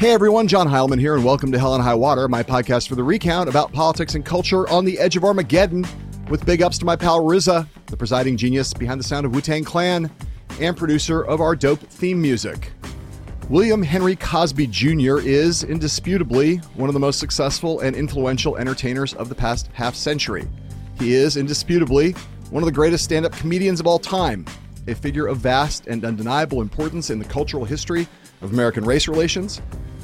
Hey everyone, John Heilemann here, and welcome to Hell and High Water, my podcast for the recount about politics and culture on the edge of Armageddon, with big ups to my pal RZA, the presiding genius behind the sound of Wu Tang Clan, and producer of our dope theme music. William Henry Cosby Jr. is indisputably one of the most successful and influential entertainers of the past half century. He is indisputably one of the greatest stand up comedians of all time, a figure of vast and undeniable importance in the cultural history of American race relations,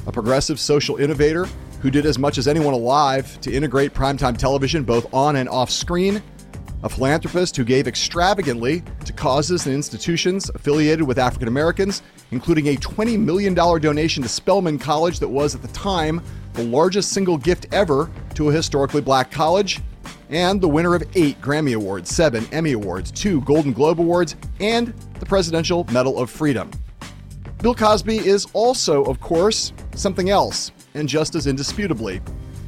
a progressive social innovator who did as much as anyone alive to integrate primetime television both on and off screen, a philanthropist who gave extravagantly to causes and institutions affiliated with African Americans, including a $20 million donation to Spelman College that was, at the time, the largest single gift ever to a historically black college, and the winner of eight Grammy Awards, seven Emmy Awards, two Golden Globe Awards, and the Presidential Medal of Freedom. Bill Cosby is also, of course, something else, and just as indisputably.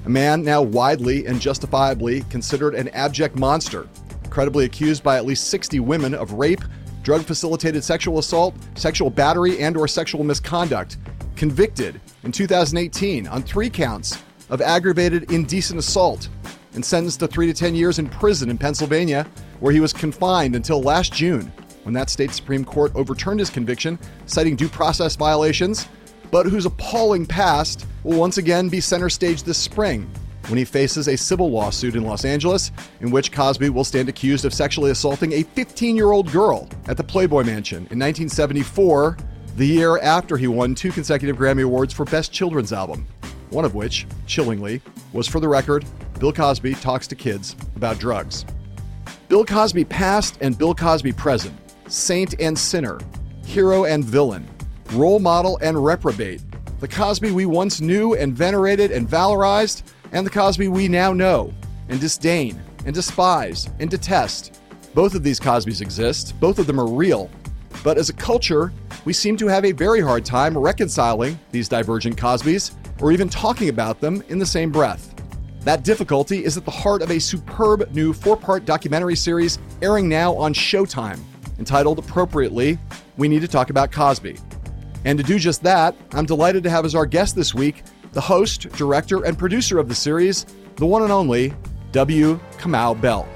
A man now widely and justifiably considered an abject monster, credibly accused by at least 60 women of rape, drug facilitated sexual assault, sexual battery, and or sexual misconduct, convicted in 2018 on 3 counts of aggravated indecent assault and sentenced to 3 to 10 years in prison in Pennsylvania where he was confined until last June when that state Supreme Court overturned his conviction, citing due process violations, but whose appalling past will once again be center stage this spring when he faces a civil lawsuit in Los Angeles in which Cosby will stand accused of sexually assaulting a 15 year old girl at the Playboy Mansion in 1974, the year after he won two consecutive Grammy Awards for Best Children's Album. One of which, chillingly, was for the record Bill Cosby Talks to Kids About Drugs. Bill Cosby past and Bill Cosby present saint and sinner, hero and villain, role model and reprobate, the Cosby we once knew and venerated and valorized, and the Cosby we now know and disdain and despise and detest. Both of these Cosbys exist, both of them are real, but as a culture, we seem to have a very hard time reconciling these divergent Cosbys or even talking about them in the same breath. That difficulty is at the heart of a superb new four part documentary series airing now on Showtime entitled appropriately, We Need to Talk About Cosby. And to do just that, I'm delighted to have as our guest this week the host, director, and producer of the series, the one and only W. Kamau Bell.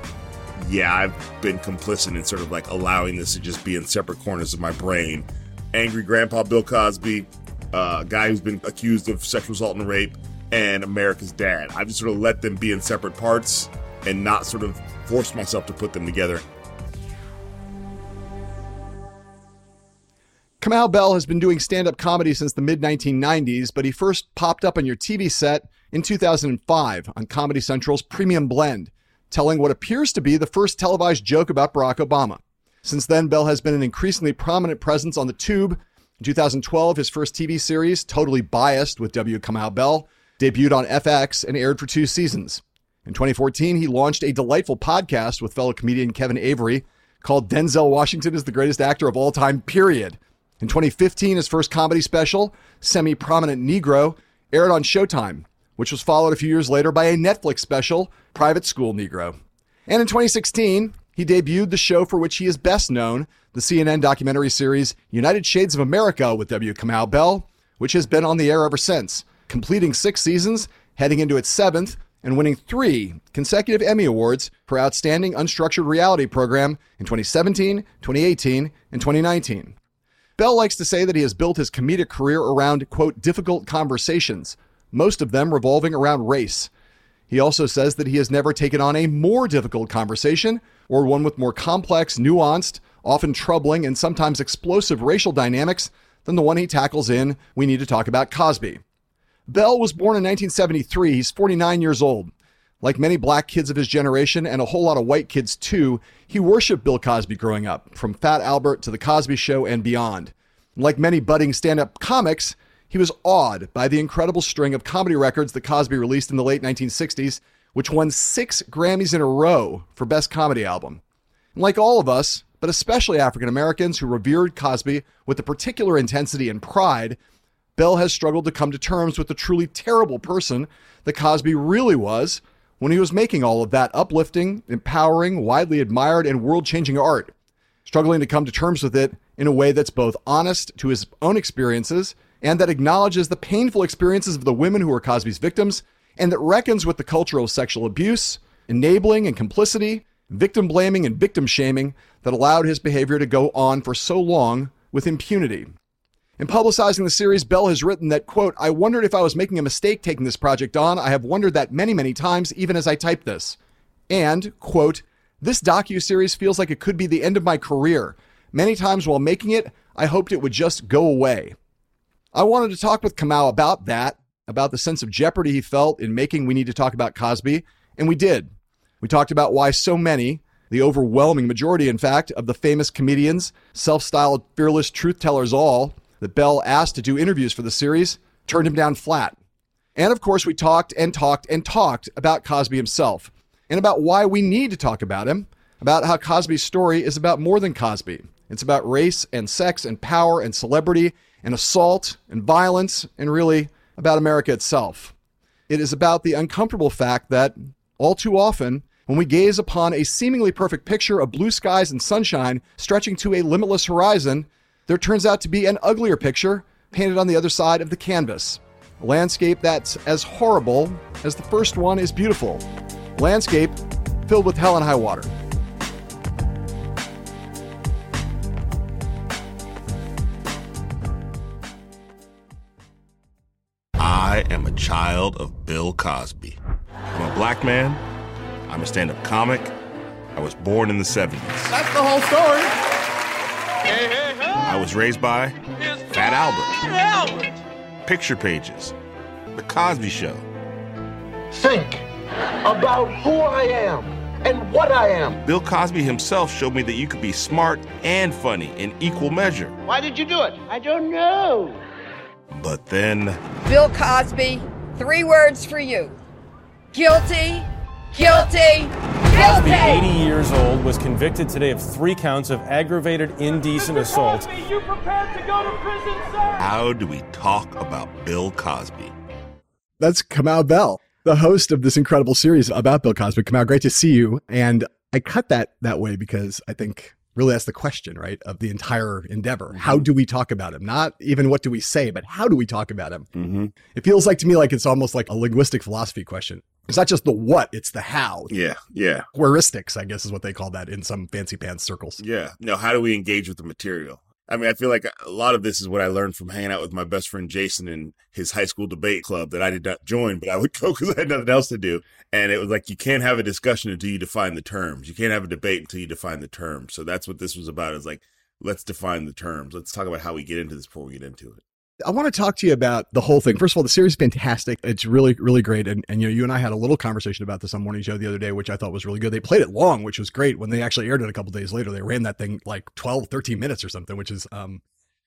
Yeah, I've been complicit in sort of like allowing this to just be in separate corners of my brain. Angry Grandpa Bill Cosby, a uh, guy who's been accused of sexual assault and rape, and America's Dad. I've just sort of let them be in separate parts and not sort of force myself to put them together Kamau Bell has been doing stand up comedy since the mid 1990s, but he first popped up on your TV set in 2005 on Comedy Central's Premium Blend, telling what appears to be the first televised joke about Barack Obama. Since then, Bell has been an increasingly prominent presence on the tube. In 2012, his first TV series, Totally Biased with W. Kamau Bell, debuted on FX and aired for two seasons. In 2014, he launched a delightful podcast with fellow comedian Kevin Avery called Denzel Washington is the greatest actor of all time, period in 2015, his first comedy special, Semi Prominent Negro, aired on Showtime, which was followed a few years later by a Netflix special, Private School Negro. And in 2016, he debuted the show for which he is best known, the CNN documentary series United Shades of America with W. Kamau Bell, which has been on the air ever since, completing six seasons, heading into its seventh, and winning three consecutive Emmy Awards for Outstanding Unstructured Reality Program in 2017, 2018, and 2019. Bell likes to say that he has built his comedic career around, quote, difficult conversations, most of them revolving around race. He also says that he has never taken on a more difficult conversation or one with more complex, nuanced, often troubling, and sometimes explosive racial dynamics than the one he tackles in We Need to Talk About Cosby. Bell was born in 1973. He's 49 years old. Like many black kids of his generation and a whole lot of white kids too, he worshiped Bill Cosby growing up, from Fat Albert to The Cosby Show and beyond. Like many budding stand up comics, he was awed by the incredible string of comedy records that Cosby released in the late 1960s, which won six Grammys in a row for Best Comedy Album. Like all of us, but especially African Americans who revered Cosby with a particular intensity and pride, Bell has struggled to come to terms with the truly terrible person that Cosby really was when he was making all of that uplifting, empowering, widely admired, and world changing art, struggling to come to terms with it in a way that's both honest to his own experiences and that acknowledges the painful experiences of the women who were Cosby's victims, and that reckons with the culture of sexual abuse, enabling and complicity, victim blaming and victim shaming that allowed his behavior to go on for so long with impunity. In publicizing the series, Bell has written that, quote, I wondered if I was making a mistake taking this project on. I have wondered that many, many times, even as I type this. And, quote, this docu-series feels like it could be the end of my career. Many times while making it, I hoped it would just go away. I wanted to talk with Kamau about that, about the sense of jeopardy he felt in making We Need to Talk About Cosby, and we did. We talked about why so many, the overwhelming majority, in fact, of the famous comedians, self styled fearless truth tellers all, that Bell asked to do interviews for the series turned him down flat. And of course, we talked and talked and talked about Cosby himself and about why we need to talk about him, about how Cosby's story is about more than Cosby. It's about race and sex and power and celebrity and assault and violence and really about America itself. It is about the uncomfortable fact that, all too often, when we gaze upon a seemingly perfect picture of blue skies and sunshine stretching to a limitless horizon, there turns out to be an uglier picture painted on the other side of the canvas. A landscape that's as horrible as the first one is beautiful. Landscape filled with hell and high water. I am a child of Bill Cosby. I'm a black man. I'm a stand up comic. I was born in the 70s. That's the whole story. I was raised by Fat Albert, picture pages, The Cosby Show. Think about who I am and what I am. Bill Cosby himself showed me that you could be smart and funny in equal measure. Why did you do it? I don't know. But then Bill Cosby, three words for you guilty, guilty, Cosby, 80 years old, was convicted today of three counts of aggravated indecent assault. You prepared to go to prison, sir? how do we talk about Bill Cosby? That's Kamau Bell, the host of this incredible series about Bill Cosby. Kamau, great to see you. And I cut that that way because I think really that's the question, right, of the entire endeavor. How do we talk about him? Not even what do we say, but how do we talk about him? Mm-hmm. It feels like to me like it's almost like a linguistic philosophy question. It's not just the what, it's the how. Yeah, yeah, Heuristics, I guess is what they call that in some fancy pants circles. yeah. No, how do we engage with the material? I mean, I feel like a lot of this is what I learned from hanging out with my best friend Jason in his high school debate club that I did not join, but I would go because I had nothing else to do. And it was like, you can't have a discussion until you define the terms. You can't have a debate until you define the terms. So that's what this was about is like, let's define the terms. Let's talk about how we get into this before we get into it. I want to talk to you about the whole thing. First of all, the series is fantastic. It's really, really great. And, and you know, you and I had a little conversation about this on Morning Joe the other day, which I thought was really good. They played it long, which was great. When they actually aired it a couple days later, they ran that thing like 12, 13 minutes or something, which is um,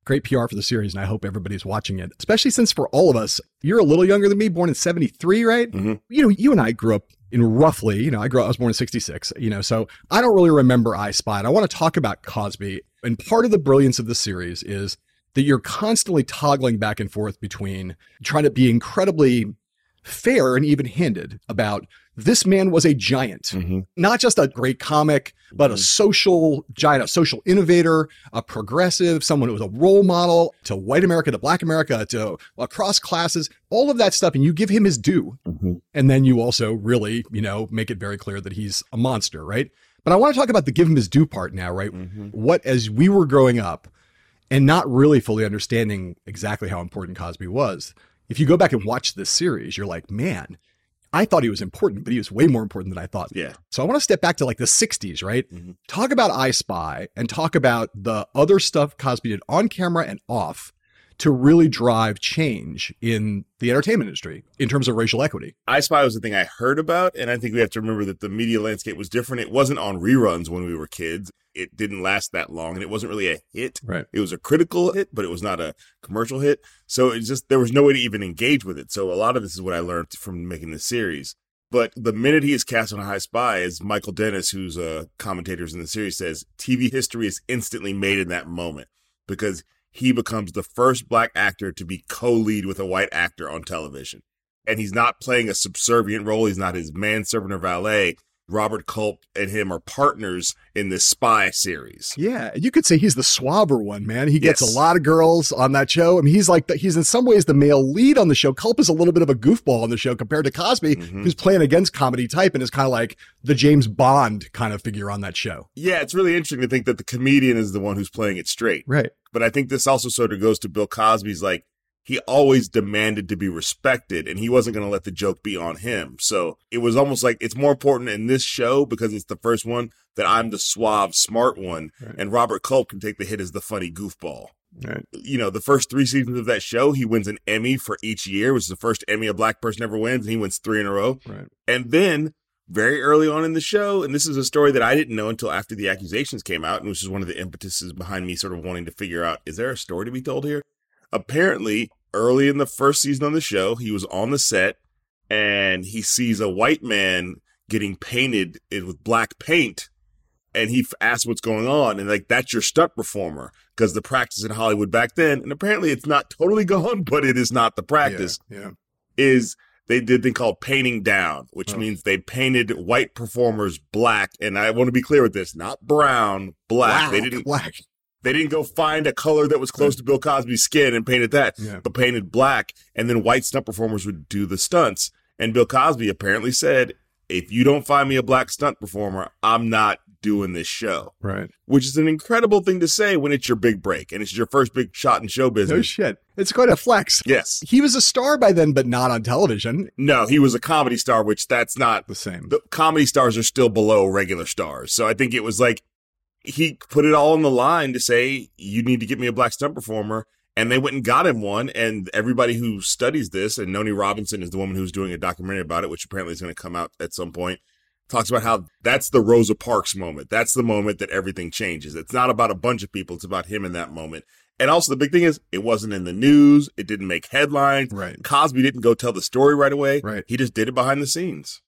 great PR for the series. And I hope everybody's watching it, especially since for all of us, you're a little younger than me, born in 73, right? Mhm. You know, you and I grew up in roughly, you know, I grew up, I was born in 66, you know, so I don't really remember I Spy. And I want to talk about Cosby. And part of the brilliance of the series is that you're constantly toggling back and forth between trying to be incredibly fair and even handed about this man was a giant, Mm-hmm. not just a great comic, but a social giant, a social innovator, a progressive, someone who was a role model to white America, to black America, to across classes, all of that stuff. And you give him his due. Mm-hmm. And then you also really, you know, make it very clear that he's a monster, right? But I want to talk about the give him his due part now, right? Mm-hmm. What, as we were growing up and not really fully understanding exactly how important Cosby was, if you go back and watch this series, you're like, man, I thought he was important, but he was way more important than I thought. Yeah. So I want to step back to like the 60s, right? Mhm. Talk about I Spy and talk about the other stuff Cosby did on camera and off to really drive change in the entertainment industry in terms of racial equity. I Spy was the thing I heard about, and I think we have to remember that the media landscape was different. It wasn't on reruns when we were kids. It didn't last that long, and it wasn't really a hit. Right. It was a critical hit, but it was not a commercial hit. So it's just there was no way to even engage with it. So a lot of this is what I learned from making this series. But the minute he is cast on a I Spy, as Michael Dennis, who's a commentator in the series, says, TV history is instantly made in that moment because he becomes the first black actor to be co-lead with a white actor on television. And he's not playing a subservient role. He's not his manservant or valet. Robert Culp and him are partners in this spy series. Yeah, you could say he's the swabber one, man. He gets Yes. a lot of girls on that show. I mean, he's like the, he's in some ways the male lead on the show. Culp is a little bit of a goofball on the show compared to Cosby, Mm-hmm. who's playing against comedy type and is kind of like the James Bond kind of figure on that show. Yeah, it's really interesting to think that the comedian is the one who's playing it straight. Right. But I think this also sort of goes to Bill Cosby's like, he always demanded to be respected and he wasn't going to let the joke be on him. So it was almost like it's more important in this show because it's the first one that I'm the suave, smart one and Robert Culp can take the hit as the funny goofball. Right. You know, the first three seasons of that show, he wins an Emmy for each year, which is the first Emmy a black person ever wins, and he wins three in a row. Right. And then very early on in the show, and this is a story that I didn't know until after the accusations came out, and which is one of the impetuses behind me sort of wanting to figure out is there a story to be told here? Apparently, early in the first season on the show, he was on the set and he sees a white man getting painted with black paint. And he asks what's going on, and like that's your stunt performer because the practice in Hollywood back then, and apparently it's not totally gone, but it is not the practice Yeah. is they did thing called painting down, which Oh. means they painted white performers black. And I want to be clear with this, not brown, black. They didn't black. They didn't go find a color that was close to Bill Cosby's skin and painted that, Yeah. but painted black. And then white stunt performers would do the stunts. And Bill Cosby apparently said, if you don't find me a black stunt performer, I'm not doing this show. Right. Which is an incredible thing to say when it's your big break and it's your first big shot in show business. No shit. It's quite a flex. yes. He was a star by then, but not on television. No, he was a comedy star, which that's not The same. the comedy stars are still below regular stars. So I think it was like he put it all on the line to say, you need to get me a black stunt performer. And they went and got him one. And everybody who studies this, and Noni Robinson is the woman who's doing a documentary about it, which apparently is going to come out at some point, talks about how that's the Rosa Parks moment. That's the moment that everything changes. It's not about a bunch of people, it's about him in that moment. And also, the big thing is, it wasn't in the news. It didn't make headlines. Right. Cosby didn't go tell the story right away. Right. He just did it behind the scenes.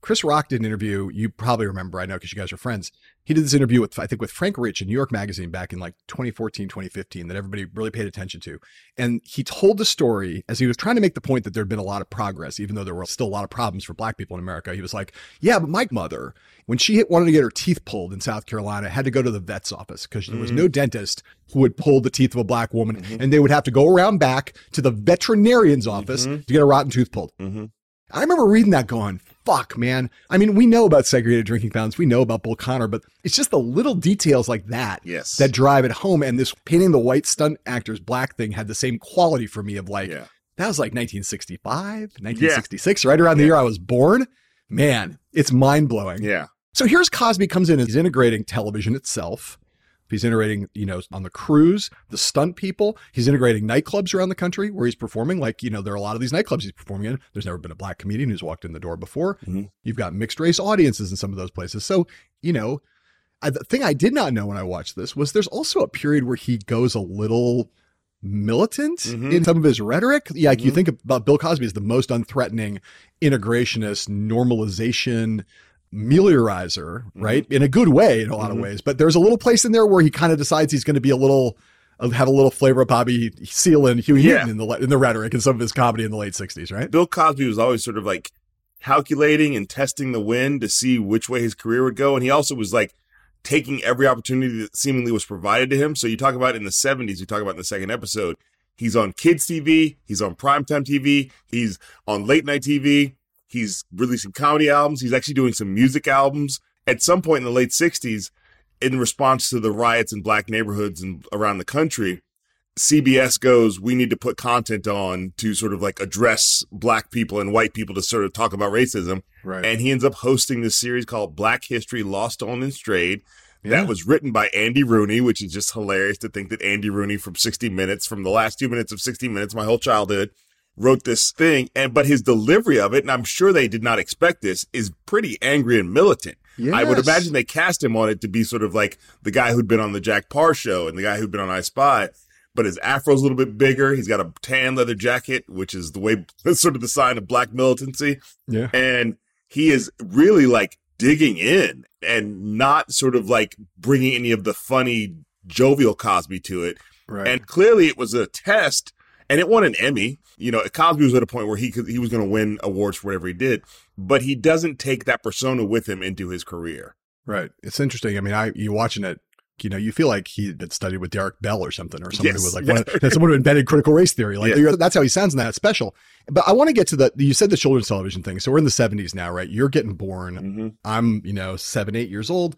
Chris Rock did an interview. You probably remember, I know, because you guys are friends. He did this interview with, I think, with Frank Rich in New York Magazine back in like 2014, 2015 that everybody really paid attention to. And he told the story as he was trying to make the point that there'd been a lot of progress, even though there were still a lot of problems for black people in America. He was like, yeah, but my mother, when she hit, wanted to get her teeth pulled in South Carolina, had to go to the vet's office because there was no mm. dentist who would pull the teeth of a black woman. Mm-hmm. And they would have to go around back to the veterinarian's office mm-hmm. to get a rotten tooth pulled. Mm-hmm. I remember reading that going, fuck, man. I mean, we know about segregated drinking fountains. We know about Bull Connor, but it's just the little details like that Yes. that drive it home. And this painting the white stunt actors black thing had the same quality for me of like, Yeah. that was like 1965, 1966, right around the year I was born. Man, it's mind blowing. Yeah. So here's Cosby comes in and he's integrating television itself. He's integrating, you know, on the crews, the stunt people. He's integrating nightclubs around the country where he's performing. Like, you know, there are a lot of these nightclubs he's performing in. There's never been a black comedian who's walked in the door before. Mm-hmm. You've got mixed race audiences in some of those places. So, you know, I, the thing I did not know when I watched this was there's also a period where he goes a little militant mm-hmm. in some of his rhetoric. Yeah, like you mm-hmm. think about Bill Cosby as the most unthreatening integrationist normalization meliorizer, right? In a good way, in a lot of ways. But there's a little place in there where he kind of decides he's going to be a little uh, have a little flavor of Bobby Seale and Huey Yeah. Newton in the in the rhetoric and some of his comedy in the late '60s, right? Bill Cosby was always sort of like calculating and testing the wind to see which way his career would go. And he also was like taking every opportunity that seemingly was provided to him. So you talk about in the 70s, you talk about in the second episode, he's on kids TV, he's on primetime TV, he's on late night TV, he's releasing comedy albums, he's actually doing some music albums. At some point in the late 60s, in response to the riots in black neighborhoods and around the country, CBS goes, we need to put content on to sort of like address black people and white people to sort of talk about racism. Right. And he ends up hosting this series called Black History Lost, on and Strayed. Yeah. That was written by Andy Rooney, which is just hilarious to think that Andy Rooney from 60 Minutes, from the last two minutes of 60 Minutes, my whole childhood, wrote this thing. And but his delivery of it, and I'm sure they did not expect this, is pretty angry and militant. I would imagine they cast him on it to be sort of like the guy who'd been on the Jack Paar show and the guy who'd been on I Spy. But his afro's a little bit bigger. He's got a tan leather jacket, which is the way, that's sort of the sign of black militancy. Yeah. And he is really like digging in and not sort of like bringing any of the funny, jovial Cosby to it. Right. And clearly it was a test. And it won an Emmy. You know, Cosby was at a point where he could, he was going to win awards for whatever he did, but he doesn't take that persona with him into his career. Right. It's interesting. I mean, I you watching it, you know, you feel like he had studied with Derrick Bell or something, or someone Yes. who was like one of, someone who invented critical race theory. Like Yeah. that's how he sounds in that special. But I want to get to the you said the children's television thing. So we're in the seventies now, right? You're getting born. Mm-hmm. I'm, you know, seven, eight years old.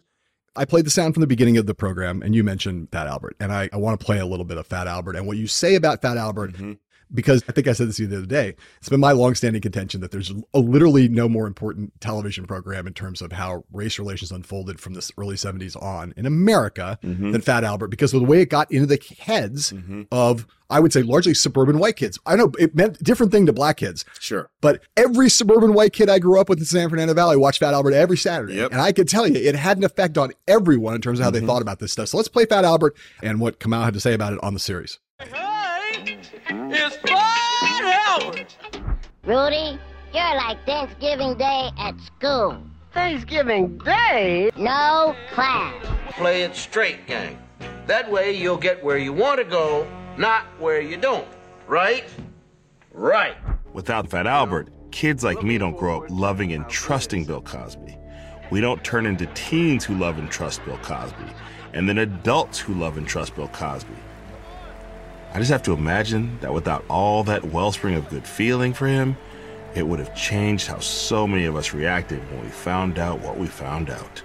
I played the sound from the beginning of the program, and you mentioned Fat Albert, and I, I want to play a little bit of Fat Albert and what you say about Fat Albert. Mm-hmm. Because I think I said this to you the other day. It's been my longstanding contention that there's a literally no more important television program in terms of how race relations unfolded from the early 70s on in America Mm-hmm. than Fat Albert because of the way it got into the heads of, I would say, largely suburban white kids. I know it meant a different thing to black kids, Sure. but every suburban white kid I grew up with in San Fernando Valley watched Fat Albert every Saturday. Yep. And I can tell you, it had an effect on everyone in terms of how they thought about this stuff. So let's play Fat Albert and what Kamau had to say about it on the series. Hey, it's Fat Albert. Rudy, you're like Thanksgiving Day at school. Thanksgiving Day? No class. Play it straight, gang. That way you'll get where you want to go, not where you don't. Right? Right. Without Fat Albert, kids like me don't grow up loving and trusting Bill Cosby. We don't turn into teens who love and trust Bill Cosby, and then adults who love and trust Bill Cosby. I just have to imagine that without all that wellspring of good feeling for him, it would have changed how so many of us reacted when we found out what we found out.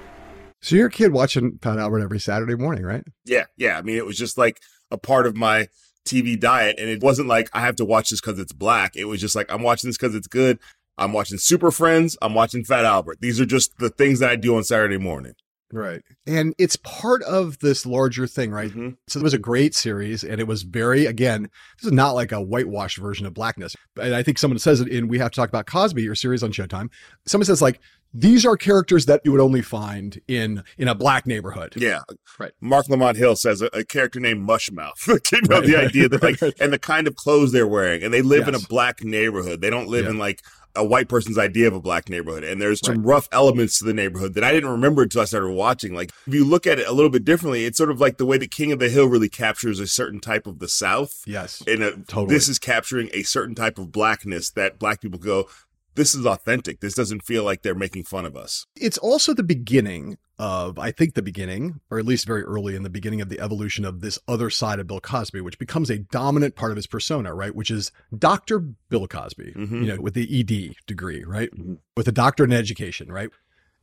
So you're a kid watching Fat Albert every Saturday morning, right? Yeah, yeah. I mean, it was just like a part of my TV diet, and it wasn't like I have to watch this because it's black. It was just like I'm watching this because it's good. I'm watching Super Friends. I'm watching Fat Albert. These are just the things that I do on Saturday morning. Right. And it's part of this larger thing, right? Mhm. So it was a great series and it was very, again, this is not like a whitewashed version of blackness. And I think someone says it in We Have to Talk About Cosby, your series on Showtime. Someone says like, these are characters that you would only find in in a black neighborhood. Yeah, Right. Marc Lamont Hill says a, a character named Mushmouth. you know Right, the right, idea that like, right. and the kind of clothes they're wearing, and they live in a black neighborhood. They don't live Yeah. in like a white person's idea of a black neighborhood. And there's some rough elements to the neighborhood that I didn't remember until I started watching. Like if you look at it a little bit differently, it's sort of like the way that King of the Hill really captures a certain type of the South. Yes. And uh, Totally. this is capturing a certain type of blackness that black people go, this is authentic. This doesn't feel like they're making fun of us. It's also the beginning of, I think, the beginning, or at least very early in the beginning of the evolution of this other side of Bill Cosby, which becomes a dominant part of his persona, right? Which is Dr. Bill Cosby, Mhm. you know, with the ED degree, right? With a doctorate in education, right?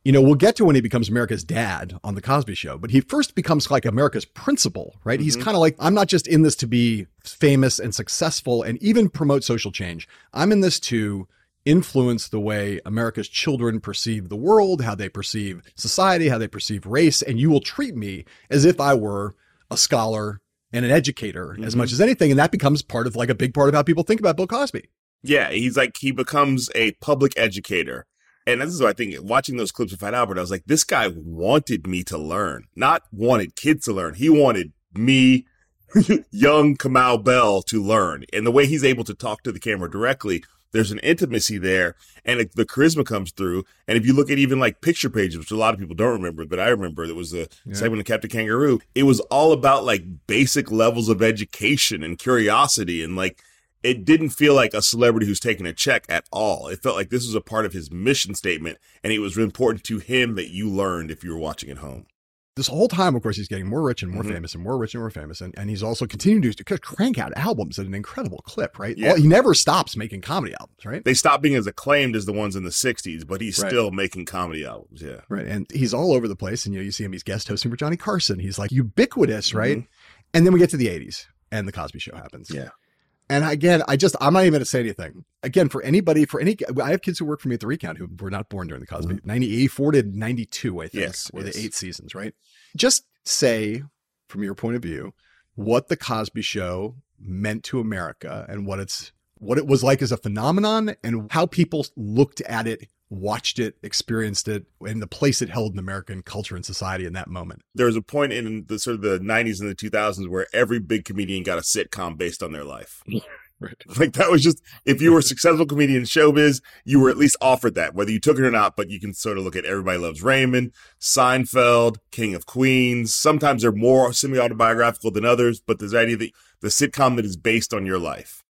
You know, we'll get to when he becomes America's dad on the Cosby show, but he first becomes like America's principal, right? He's kind of like, I'm not just in this to be famous and successful and even promote social change. I'm in this to influence the way America's children perceive the world, how they perceive society, how they perceive race, and you will treat me as if I were a scholar and an educator as much mm-hmm. as anything. And that becomes part of like a big part of how people think about Bill Cosby. Yeah, he's like he becomes a public educator. And this is what I think watching those clips of Fat Albert, I was like, this guy wanted me to learn, not wanted kids to learn. He wanted me, young Kamau Bell, to learn. And the way he's able to talk to the camera directly, there's an intimacy there and it, the charisma comes through. And if you look at even like picture pages, which a lot of people don't remember, but I remember it was a segment of Captain Kangaroo. It was all about like basic levels of education and curiosity and like, it didn't feel like a celebrity who's taking a check at all. It felt like this was a part of his mission statement, and it was important to him that you learned if you were watching at home. This whole time, of course, he's getting more rich and more Mhm. famous and more rich and more famous. And, and he's also continuing to crank out albums at an incredible clip, right? Yeah. All- he never stops making comedy albums, right? They stopped being as acclaimed as the ones in the '60s, but he's Right. still making comedy albums. Yeah, Right. And he's all over the place. And you know, you see him, he's guest hosting for Johnny Carson. He's like ubiquitous, right? Mhm. And then we get to the 80s and the Cosby show happens. Yeah. And again, I just, I'm not even going to say anything. Again, for anybody, for any, I have kids who work for me at the Recount who were not born during the Cosby, 94 to 92, I think, Mm-hmm. Yes, were yes. the eight seasons, right? Just say, from your point of view, what the Cosby show meant to America and what it's, what it was like as a phenomenon and how people looked at it, watched it, experienced it, and the place it held in American culture and society in that moment. there was a point in the sort of the '90s and the 2000s where every big comedian got a sitcom based on their life. Right. Like that was just if you were a successful comedian in showbiz, you were at least offered that, whether you took it or not. But you can sort of look at Everybody Loves Raymond, Seinfeld, King of Queens. Sometimes they're more semi autobiographical than others, but there's the idea that the sitcom that is based on your life.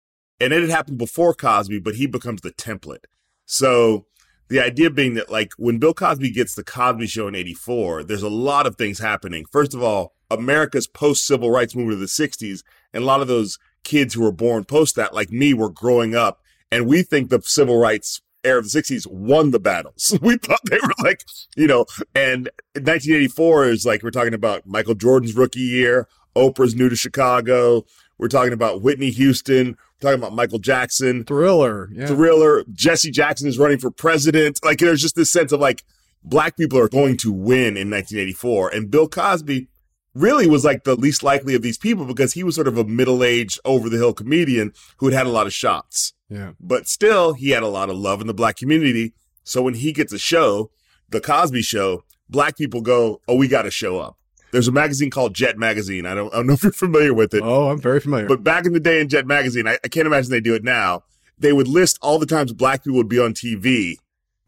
And it had happened before Cosby, but he becomes the template. So the idea being that like when Bill Cosby gets the Cosby show in 84, there's a lot of things happening. First of all, America's post civil rights movement of the 60s, and a lot of those kids who were born post that, like me, were growing up, and we think the civil rights era of the 60s won the battles. We thought they were like, you know, and 1984 is like we're talking about Michael Jordan's rookie year, Oprah's new to Chicago. We're talking about Whitney Houston. We're talking about Michael Jackson. Thriller. Yeah. Thriller. Jesse Jackson is running for president. Like there's just this sense of like black people are going to win in 1984. And Bill Cosby really was like the least likely of these people because he was sort of a middle-aged, over-the-hill comedian who had had a lot of shots. Yeah. But still, he had a lot of love in the black community. So when he gets a show, the Cosby Show, black people go, "Oh, we got to show up." There's a magazine called Jet Magazine. I don't, I don't know if you're familiar with it. Oh, I'm very familiar. But back in the day in Jet Magazine, I, I can't imagine they do it now. They would list all the times black people would be on TV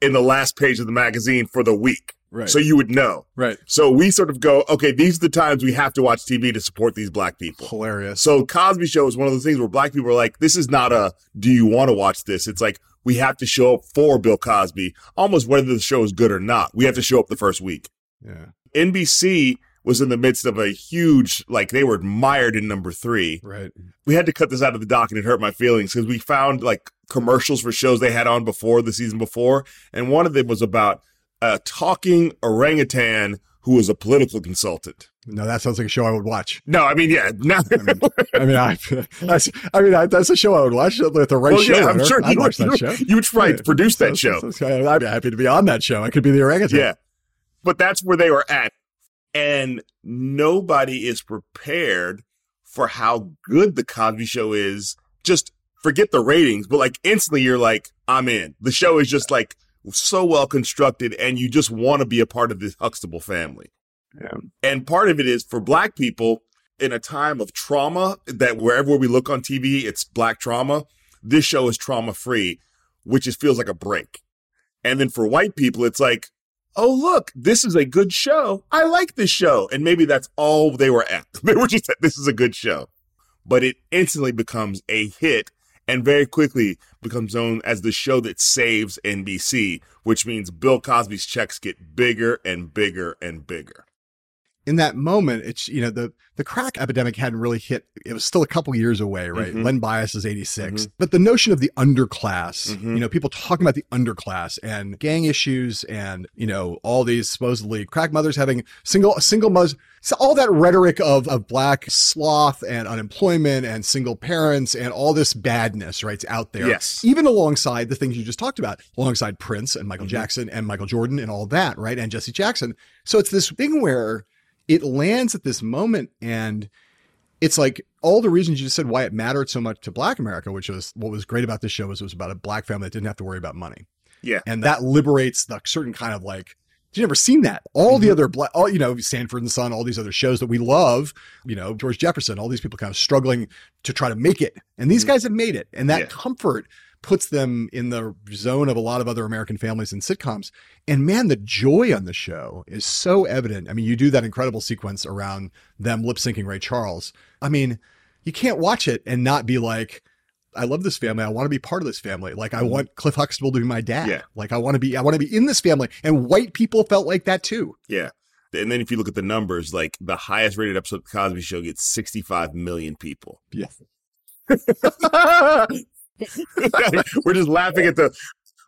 in the last page of the magazine for the week. Right. So you would know. Right. So we sort of go, okay, these are the times we have to watch TV to support these black people. Hilarious. So Cosby Show is one of those things where black people are like, this is not a, do you want to watch this? It's like, we have to show up for Bill Cosby, almost whether the show is good or not. We have to show up the first week. Yeah. NBC was in the midst of a huge, like they were mired in number three. Right. We had to cut this out of the doc and it hurt my feelings because we found like commercials for shows they had on before the season before. And one of them was about a talking orangutan who was a political consultant. No, that sounds like a show I would watch. No, I mean, yeah. No. I mean, I mean, I, that's, I mean, I, that's a show I would watch with the right Well, show. yeah, I'm sure I'd you watch that show. you would try to produce that show. So- so- I'd be happy to be on that show. I could be the orangutan. Yeah. But that's where they were at. And nobody is prepared for how good the Cosby show is. Just forget the ratings, but like instantly you're like, I'm in. The show is just like so well constructed and you just want to be a part of this Huxtable family. Yeah. And part of it is for black people in a time of trauma that wherever we look on TV, it's black trauma. This show is trauma free, which just feels like a break. And then for white people, it's like, oh, look, this is a good show. I like this show. And maybe that's all they were at. They were just, this is a good show. But it instantly becomes a hit and very quickly becomes known as the show that saves NBC, which means Bill Cosby's checks get bigger and bigger and bigger. In that moment, it's you know the the crack epidemic hadn't really hit. It was still a couple years away, right? Mhm. Len Bias is eighty six, Mhm. but the notion of the underclass, Mhm. you know, people talking about the underclass and gang issues, and you know all these supposedly crack mothers having single single mothers, so all that rhetoric of of black sloth and unemployment and single parents and all this badness, right, out there. Yes. even alongside the things you just talked about, alongside Prince and Michael Mhm. Jackson and Michael Jordan and all that, right, and Jesse Jackson. So it's this thing where it lands at this moment and it's like all the reasons you just said why it mattered so much to black america which was what was great about this show was it was about a black family that didn't have to worry about money Yeah. and that liberates the certain kind of like you never seen that all the Mhm. other black all you know sanford and son all these other shows that we love you know george jefferson all these people kind of struggling to try to make it and these Mhm. guys have made it and that Yeah. comfort puts them in the zone of a lot of other american families and sitcoms and man, the joy on the show is so evident. I mean, you do that incredible sequence around them lip syncing Ray Charles. I mean, you can't watch it and not be like, I love this family. I want to be part of this family. Like, I mm-hmm. want Cliff Huxtable to be my dad. Yeah. Like, I want to be, I want to be in this family. And white people felt like that too. Yeah. And then if you look at the numbers, like the highest rated episode of the Cosby Show gets 65 million people. Yes. We're just laughing at the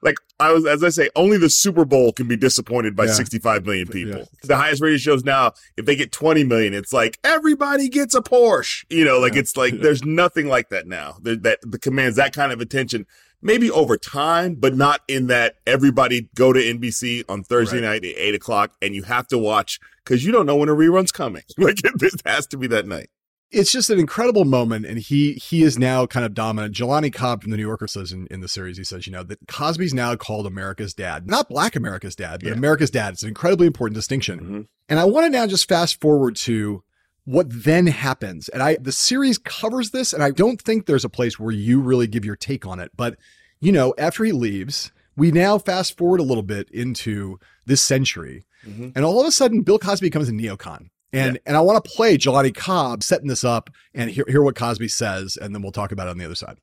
like I was as I say, only the Super Bowl can be disappointed by Yeah. 65 million people. Yeah. The highest rated shows now, if they get 20 million, it's like everybody gets a Porsche. You know, like Yeah. it's like there's nothing like that now. There, that the commands that kind of attention. Maybe over time, but not in that everybody go to NBC on Thursday Right. night at eight o'clock and you have to watch because you don't know when a rerun's coming. Like it, it has to be that night. It's just an incredible moment, and he he is now kind of dominant. Jelani Cobb from the New Yorker says in, in the series, he says, you know, that Cosby's now called America's dad, not Black America's dad, but Yeah. America's dad. It's an incredibly important distinction. Mhm. And I want to now just fast forward to what then happens. And I the series covers this, and I don't think there's a place where you really give your take on it. But you know, after he leaves, we now fast forward a little bit into this century, Mhm. and all of a sudden, Bill Cosby becomes a neocon. And and I want to play Jelani Cobb setting this up and hear, hear what Cosby says, and then we'll talk about it on the other side.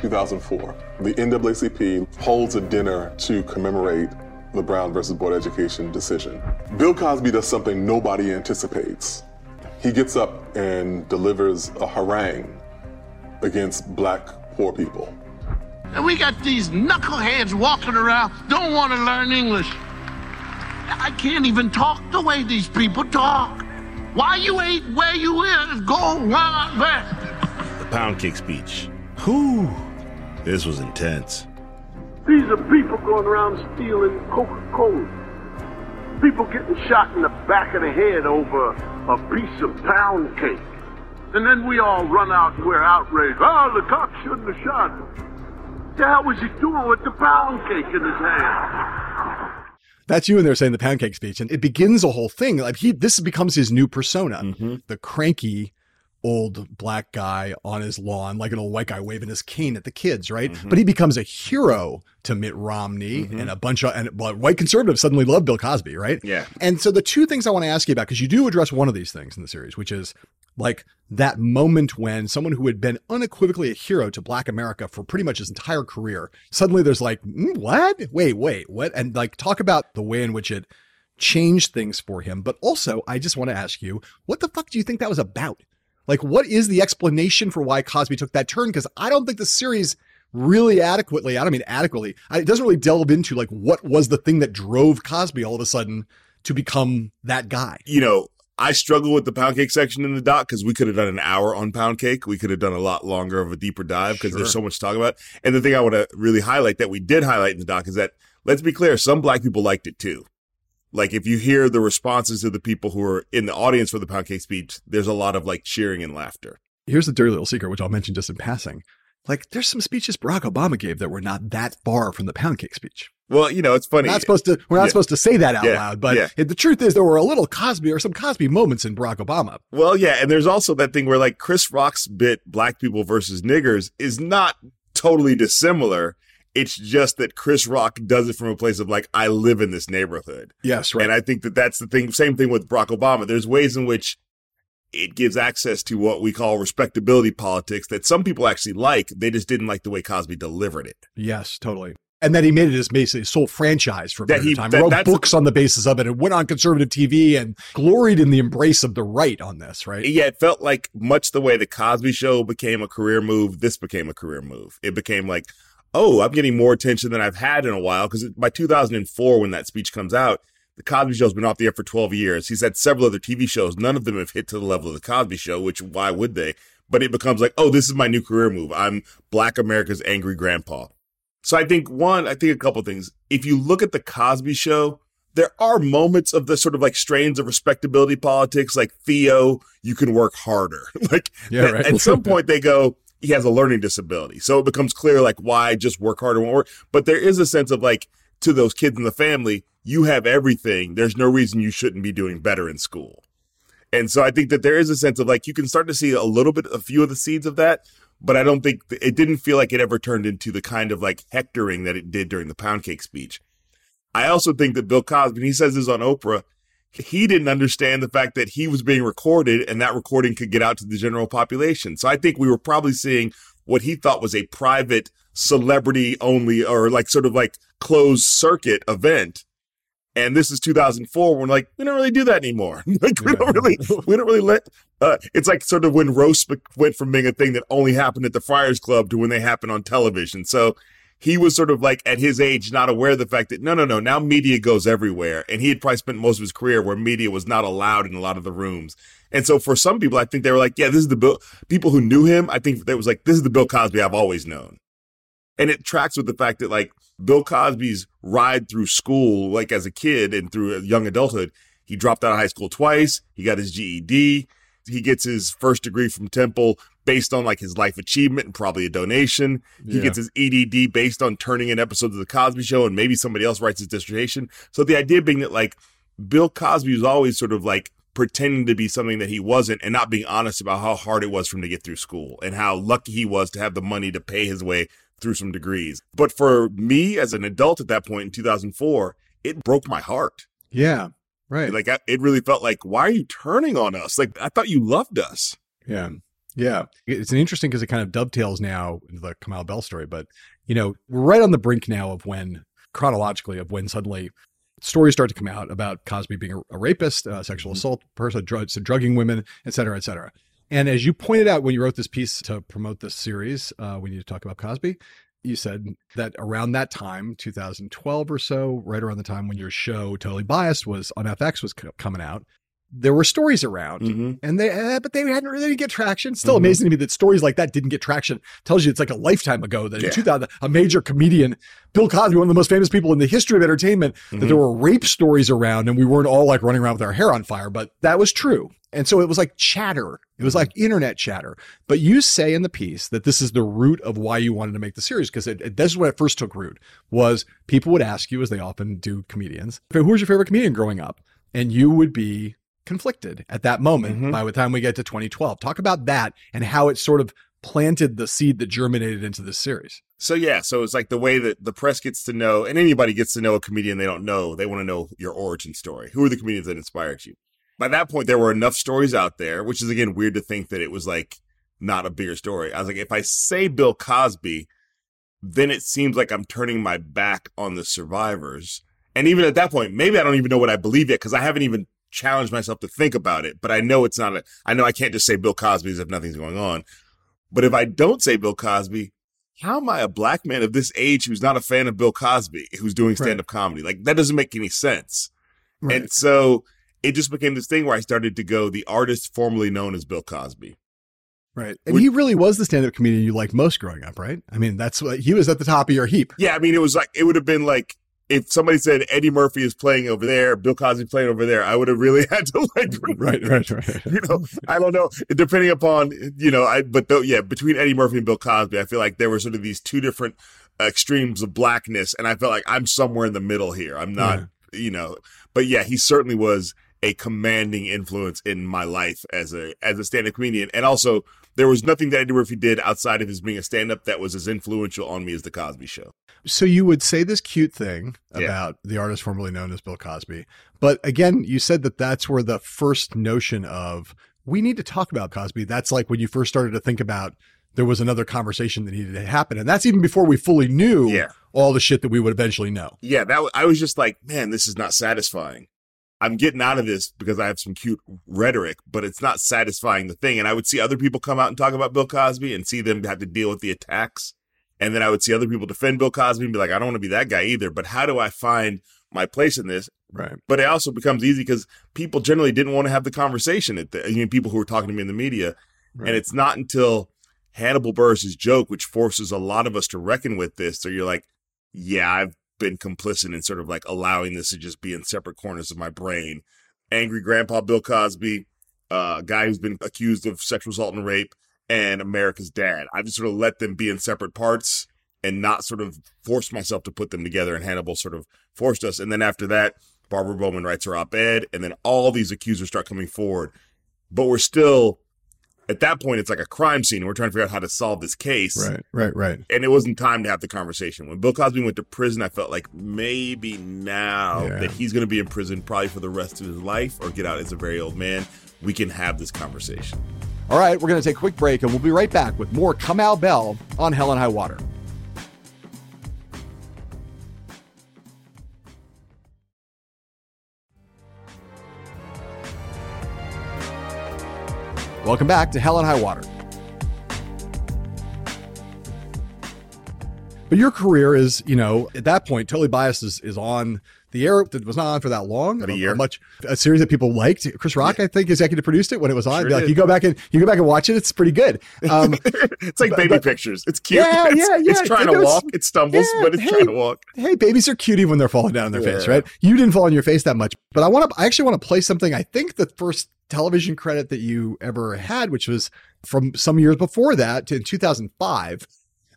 2004. The NAACP holds a dinner to commemorate the Brown versus Board of Education decision. Bill Cosby does something nobody anticipates. He gets up and delivers a harangue against black poor people. And we got these knuckleheads walking around, don't want to learn English. I can't even talk the way these people talk. Why you ain't where you is, go wild west. The pound cake speech. Whew. This was intense. These are people going around stealing Coca-Cola. People getting shot in the back of the head over a piece of pound cake. And then we all run out and we're outraged. Oh, the cop shouldn't have shot him. The hell was he doing with the pound cake in his hand? That's you in there saying the pancake speech, and it begins a whole thing. Like he, this becomes his new persona, Mm-hmm. the cranky old black guy on his lawn, like an old white guy waving his cane at the kids, right? Mm-hmm. But he becomes a hero to Mitt Romney and a bunch of and white conservatives suddenly love Bill Cosby, right? Yeah. And so the two things I want to ask you about, because you do address one of these things in the series, which is like that moment when someone who had been unequivocally a hero to black America for pretty much his entire career, suddenly there's like, "Mm, what? Wait, wait, what? And like talk about the way in which it changed things for him. But also, I just want to ask you, what the fuck do you think that was about? Like, what is the explanation for why Cosby took that turn? Because I don't think the series really adequately, I don't mean adequately, it doesn't really delve into like what was the thing that drove Cosby all of a sudden to become that guy. You know, I struggle with the pound cake section in the doc because we could have done an hour on pound cake. We could have done a lot longer of a deeper dive because there's so much to talk about. And the thing I want to really highlight that we did highlight in the doc is that, let's be clear, some black people liked it too. Like if you hear the responses of the people who are in the audience for the pound cake speech, there's a lot of like cheering and laughter. Here's the dirty little secret, which I'll mention just in passing. Like, there's some speeches Barack Obama gave that were not that far from the pound cake speech. Well, you know, it's funny. We're not supposed to. We're not Yeah. supposed to say that out Yeah. loud, but Yeah. it- the truth is, there were a little Cosby or some Cosby moments in Barack Obama. Well, yeah, and there's also that thing where like Chris Rock's bit "Black People versus Niggers" is not totally dissimilar. It's just that Chris Rock does it from a place of like, I live in this neighborhood. Yes, right. And I think that that's the thing. Same thing with Barack Obama. There's ways in which it gives access to what we call respectability politics that some people actually like. They just didn't like the way Cosby delivered it. Yes, totally. And that he made it his basically sole franchise for a That he- time. that- Wrote books on the basis of it and went on conservative TV and gloried in the embrace of the right on this, right? Yeah, it felt like much the way the Cosby Show became a career move. This became a career move. It became like, oh, I'm getting more attention than I've had in a while. Because by 2004, when that speech comes out, the Cosby Show's been off the air for 12 years. He's had several other TV shows. None of them have hit to the level of the Cosby Show. Which why would they? But it becomes like, oh, this is my new career move. I'm Black America's angry grandpa. So I think one, I think a couple things. If you look at the Cosby Show, there are moments of the sort of like strains of respectability politics, like Theo, you can work harder. like Yeah, right. at some point they go, he has a learning disability. So it becomes clear like why just work harder won't work. But there is a sense of like to those kids in the family, you have everything. There's no reason you shouldn't be doing better in school. And so I think that there is a sense of like you can start to see a little bit, a few of the seeds of that, but I don't think it didn't feel like it ever turned into the kind of like hectoring that it did during the pound cake speech. I also think that Bill Cosby, and he says this on Oprah, he didn't understand the fact that he was being recorded and that recording could get out to the general population. So I think we were probably seeing what he thought was a private celebrity only or like sort of like closed circuit event. And this is 2004. We're like, we don't really do that anymore. like, we don't really, we don't really let, uh, it's like sort of when roast went from being a thing that only happened at the Friars Club to when they happen on television. So he was sort of like at his age, not aware of the fact that no, no, no, now media goes everywhere. And he had probably spent most of his career where media was not allowed in a lot of the rooms. And so for some people, I think they were like, yeah, this is the Bill, people who knew him. I think they was like, this is the Bill Cosby I've always known. And it tracks with the fact that like Bill Cosby's ride through school, like as a kid and through young adulthood, he dropped out of high school twice. He got his GED. He gets his first degree from Temple based on like his life achievement and probably a donation. He Yeah. gets his EDD based on turning in episodes of the Cosby Show, and maybe somebody else writes his dissertation. So the idea being that like Bill Cosby was always sort of like pretending to be something that he wasn't and not being honest about how hard it was for him to get through school and how lucky he was to have the money to pay his way through some degrees. But for me as an adult at that point in 2004, it broke my heart. Yeah, right. Like I, it really felt like, why are you turning on us? Like I thought you loved us. Yeah. Yeah, it's an interesting because it kind of dovetails now into the Kamau Bell story. But you know, we're right on the brink now of when, chronologically, of when suddenly stories start to come out about Cosby being a, a rapist, a sexual assault person, drugs, drugging women, et cetera, et cetera. And as you pointed out when you wrote this piece to promote this series, uh, we need to talk about Cosby. You said that around that time, 2012 or so, right around the time when your show Totally Biased was on FX was c- coming out, there were stories around, Mm-hmm. and they uh, but they hadn't really get traction. Still Mhm. amazing to me that stories like that didn't get traction. Tells you it's like a lifetime ago that Yeah. in 2000 a major comedian, Bill Cosby, one of the most famous people in the history of entertainment, that Mhm. there were rape stories around, and we weren't all like running around with our hair on fire. But that was true, and so it was like chatter. It was like internet chatter. But you say in the piece that this is the root of why you wanted to make the series because this is where it first took root. Was people would ask you, as they often do, comedians, "Who was your favorite comedian growing up?" And you would be conflicted at that moment mm-hmm. by the time we get to 2012. Talk about that and how it sort of planted the seed that germinated into this series. So yeah, so it's like the way that the press gets to know, and anybody gets to know a comedian they don't know. They want to know your origin story. Who are the comedians that inspired you? By that point, there were enough stories out there, which is again weird to think that it was like not a bigger story. I was like, if I say Bill Cosby, then it seems like I'm turning my back on the survivors. And even at that point, maybe I don't even know what I believe yet because I haven't even challenged myself to think about it. But I know it's not a, I know I can't just say Bill Cosby as if nothing's going on. But if I don't say Bill Cosby, how am I a black man of this age who's not a fan of Bill Cosby, who's doing stand up comedy? Like that doesn't make any sense. Right. And so it just became this thing where I started to go the artist formerly known as Bill Cosby. Right. And he really was the stand up comedian you liked most growing up, right? I mean, that's what he was at the top of your heap. Yeah, I mean, it was like it would have been like if somebody said Eddie Murphy is playing over there, Bill Cosby playing over there, I would have really had to like, right, right, right. you know, I don't know, depending upon you know, I but though, yeah, between Eddie Murphy and Bill Cosby, I feel like there were sort of these two different extremes of blackness, and I felt like I'm somewhere in the middle here. I'm not, you know, but yeah, he certainly was a commanding influence in my life as a as a stand-up comedian, and also there was nothing that Eddie Murphy did outside of his being a stand-up that was as influential on me as the Cosby Show. So you would say this cute thing Yeah. about the artist formerly known as Bill Cosby, but again, you said that that's where the first notion of we need to talk about Cosby. That's like when you first started to think about there was another conversation that needed to happen, and that's even before we fully knew Yeah. all the shit that we would eventually know. yeah, that was, I was just like, man, this is not satisfying. I'm getting out of this because I have some cute rhetoric, but it's not satisfying the thing. And I would see other people come out and talk about Bill Cosby and see them have to deal with the attacks. And then I would see other people defend Bill Cosby and be like, I don't want to be that guy either. But how do I find my place in this? Right. But it also becomes easy because people generally didn't want to have the conversation. At the, I mean, people who were talking to me in the media. And it's not until Hannibal Buress' joke, which forces a lot of us to reckon with this. So you're like, yeah, I've been complicit in sort of like allowing this to just be in separate corners of my brain. Angry Grandpa Bill Cosby, uh, a guy who's been accused of sexual assault and rape, and America's Dad. I just sort of let them be in separate parts and not sort of force myself to put them together. And Hannibal sort of forced us. And then after that, Barbara Bowman writes her op ed, and then all these accusers start coming forward. But we're still, at that point, it's like a crime scene. We're trying to figure out how to solve this case Right, right, right. and it wasn't time to have the conversation. When Bill Cosby went to prison, I felt like maybe now Yeah. that he's going to be in prison probably for the rest of his life or get out as a very old man, we can have this conversation. All right, we're going to take a quick break and we'll be right back with more Kamau Bell on Hell and High Water. Welcome back to Hell and High Water. But your career is, you know, at that point, totally biased is, is on the air. That was not on for that long. About a year. much a series that people liked. Chris Rock, I think, executive produced it when it was on. Sure like you go back and you go back and watch it. It's pretty good. Um, it's like baby but- pictures. It's cute. Yeah, it's, yeah, It's trying It to walk. It stumbles, Yeah, but it's hey. trying to walk. hey, babies are cutie when they're falling down on their face, right? You didn't fall on your face that much, but I want to. I actually want to play something. I think the first television credit that you ever had, which was from some years before that, to in 2005.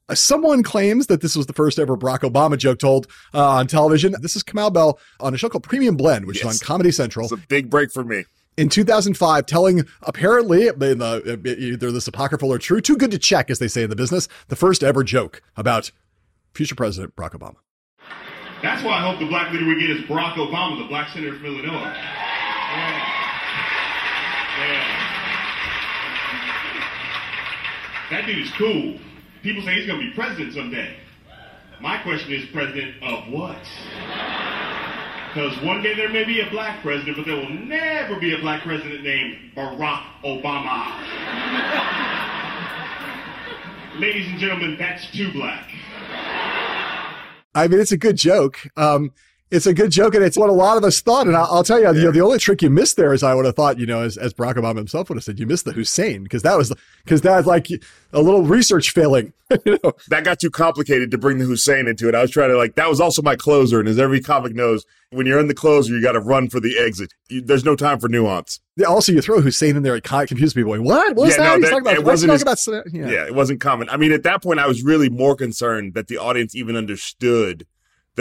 Uh, Someone claims that this was the first ever Barack Obama joke told uh, on television. This is Kamau Bell on a show called Premium Blend, which Yes. is on Comedy Central It's a big break for me. in 2005, telling apparently in the, either this apocryphal or true, too good to check, as they say in the business, the first ever joke about future President Barack Obama. That's why I hope the black leader we get is Barack Obama, the black senator from Illinois. That dude is cool. People say he's to be president someday. My question is, president of what? Because one day there may be a black president, but there will never be a black president named Barack Obama. Ladies and gentlemen, that's too black. I mean, it's a good joke. Um, it's a good joke, and it's what a lot of us thought. And I'll, I'll tell you, yeah. you know, the only trick you missed there is I would have thought, you know, as, as Barack Obama himself would have said, you missed the Hussein because that was because that's like a little research failing. you know? That got too complicated to bring the Hussein into it. I was trying to like that was also my closer, and as every comic knows, when you're in the closer, you got to run for the exit. You, there's no time for nuance. Yeah, also, you throw Hussein in there, it kind of confuses people. Like, what? What was yeah, that? No, He's talking about, it wasn't as, about, yeah. yeah, it wasn't common. I mean, at that point, I was really more concerned that the audience even understood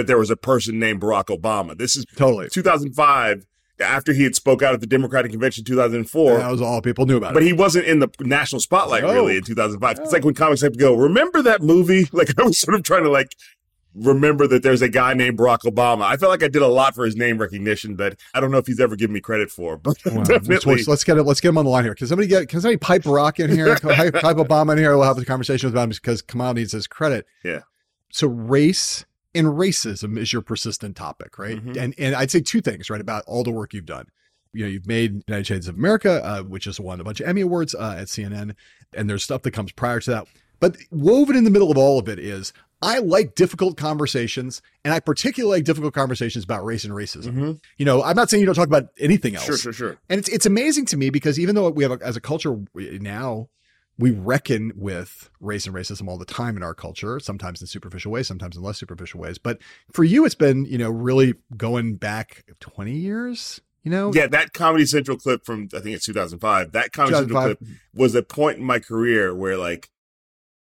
that there was a person named Barack Obama. This is totally 2005 after he had spoke out at the Democratic Convention 2004. that was all people knew about it. but it. he wasn't in the national spotlight no. really in 2005. No. It's like when comics have to go, remember that movie? Like I was sort of trying to like remember that there's a guy named Barack Obama. I felt like I did a lot for his name recognition that I don't know if he's ever given me credit for, but wow. definitely. Let's get it. Let's get him on the line here. Can somebody get, can somebody pipe Barack in here? pipe Obama in here. We'll have a conversation with him because Kamau needs his credit. Yeah. So race and racism is your persistent topic, right? Mm-hmm. And and I'd say two things, right, about all the work you've done. You know, you've made United States of America, uh, which has won a bunch of Emmy awards uh, at CNN, and there's stuff that comes prior to that. But woven in the middle of all of it is I like difficult conversations, and I particularly like difficult conversations about race and racism. Mm-hmm. You know, I'm not saying you don't talk about anything else. Sure, sure, sure. And it's it's amazing to me because even though we have a, as a culture now we reckon with race and racism all the time in our culture, sometimes in superficial ways, sometimes in less superficial ways. But for you, it's been, you know, really going back 20 years, you know? Yeah, that Comedy Central clip from, I think it's 2005, that Comedy 2005. Central clip was a point in my career where, like,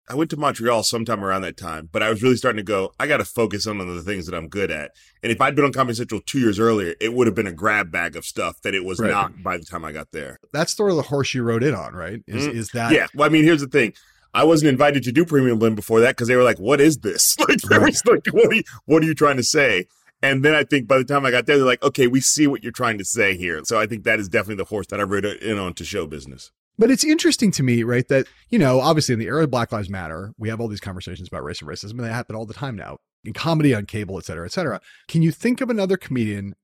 I went to Montreal sometime around that time, but I was really starting to go, I got to focus on the things that I'm good at. And if I'd been on Comedy Central two years earlier, it would have been a grab bag of stuff that it was right. not by the time I got there. That's sort of the horse you rode in on, right? Is, mm-hmm. is that? Yeah. Well, I mean, here's the thing. I wasn't invited to do Premium Blend before that because they were like, what is this? Like, right. was like, what are, you, what are you trying to say? And then I think by the time I got there, they're like, okay, we see what you're trying to say here. So I think that is definitely the horse that I rode in on to show business. But it's interesting to me, right, that, you know, obviously in the era of Black Lives Matter, we have all these conversations about race and racism, and they happen all the time now in comedy, on cable, et cetera, et cetera. Can you think of another comedian?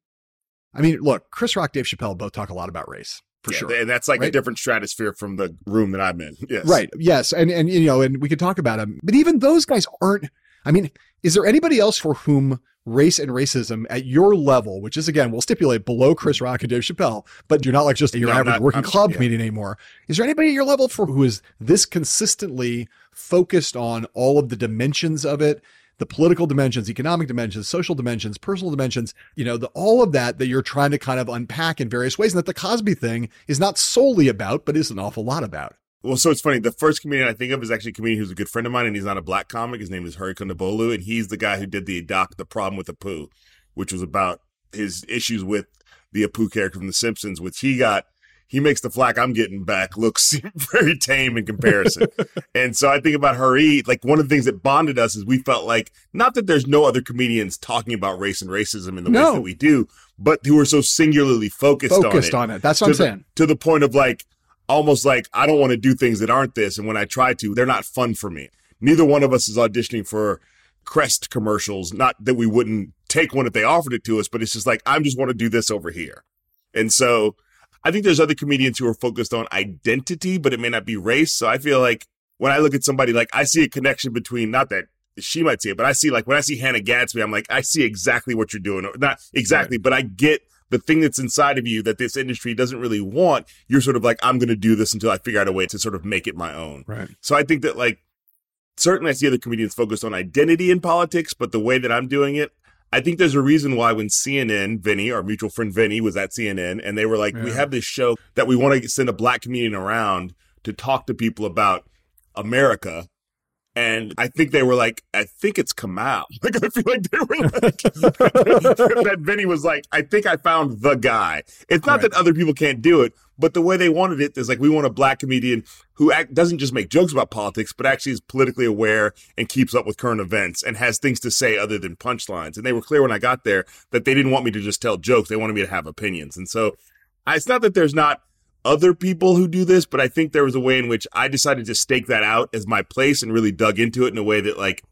I mean, look, Chris Rock, Dave Chappelle both talk a lot about race. For yeah, sure. And that's like right? a different stratosphere from the room that I'm in. Yes. Right. Yes. And, and, you know, and we could talk about them, but even those guys aren't, I mean, is there anybody else for whom race and racism at your level, which is again, we'll stipulate below Chris Rock and Dave Chappelle, but you're not like just your no, average not, working I'm, club yeah. comedian anymore. Is there anybody at your level for who is this consistently focused on all of the dimensions of it? The political dimensions, economic dimensions, social dimensions, personal dimensions, you know, the, all of that that you're trying to kind of unpack in various ways. And that the Cosby thing is not solely about, but is an awful lot about. Well, so it's funny. The first comedian I think of is actually a comedian who's a good friend of mine, and he's not a black comic. His name is Hari Kondabolu, and he's the guy who did the doc, The Problem with the Apu, which was about his issues with the Apu character from The Simpsons, which he got. He makes the flack I'm getting back looks very tame in comparison. and so I think about Hari, like one of the things that bonded us is we felt like, not that there's no other comedians talking about race and racism in the no. ways that we do, but who are so singularly focused, focused on it. on it. That's what I'm the, saying. To the point of like, almost like I don't want to do things that aren't this. And when I try to, they're not fun for me. Neither one of us is auditioning for Crest commercials. Not that we wouldn't take one if they offered it to us, but it's just like, I just want to do this over here. And so I think there's other comedians who are focused on identity, but it may not be race. So I feel like when I look at somebody, like I see a connection between, not that she might see it, but I see like when I see Hannah Gadsby, I'm like, I see exactly what you're doing. Not exactly, right. but I get the thing that's inside of you that this industry doesn't really want, you're sort of like, I'm going to do this until I figure out a way to sort of make it my own. Right. So I think that like, certainly I see other comedians focused on identity in politics, but the way that I'm doing it, I think there's a reason why when CNN, Vinny, our mutual friend Vinny, was at CNN, and they were like, yeah. we have this show that we want to send a black comedian around to talk to people about America and I think they were like, I think it's Kamau. Like, I feel like they were like, that Vinny was like, I think I found the guy. It's not right. that other people can't do it, but the way they wanted it is like, we want a black comedian who act, doesn't just make jokes about politics, but actually is politically aware and keeps up with current events and has things to say other than punchlines. And they were clear when I got there that they didn't want me to just tell jokes. They wanted me to have opinions. And so I, it's not that there's not other people who do this, but I think there was a way in which I decided to stake that out as my place and really dug into it in a way that like,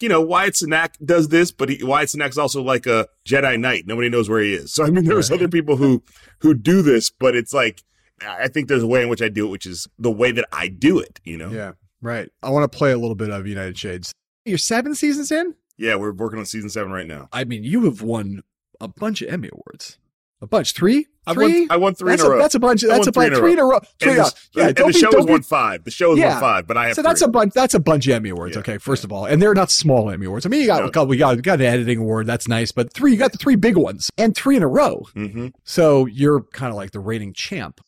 you know, Wyatt Cenac does this, but he, Wyatt Cenac's also like a Jedi Knight. Nobody knows where he is. So I mean, there was other people who who do this, but it's like I think there's a way in which I do it, which is the way that I do it. You know? Yeah, right. I want to play a little bit of United Shades. You're seven seasons in. Yeah, we're working on season seven right now. I mean, you have won a bunch of Emmy awards. A bunch, three, I three. won, I won three that's in a row. That's a bunch. That's a bunch. Three in a row. Three. And, this- yeah, and the be, show be- one five. The show is Yeah. one five, but I have so that's three. a bunch. That's a bunch of Emmy awards. Yeah, okay, first of all, and they're not small Emmy awards. I mean, you got a couple. You got, you got an editing award. That's nice, but three. You got the three big ones and three in a row. Mm-hmm. So you're kind of like the reigning champ.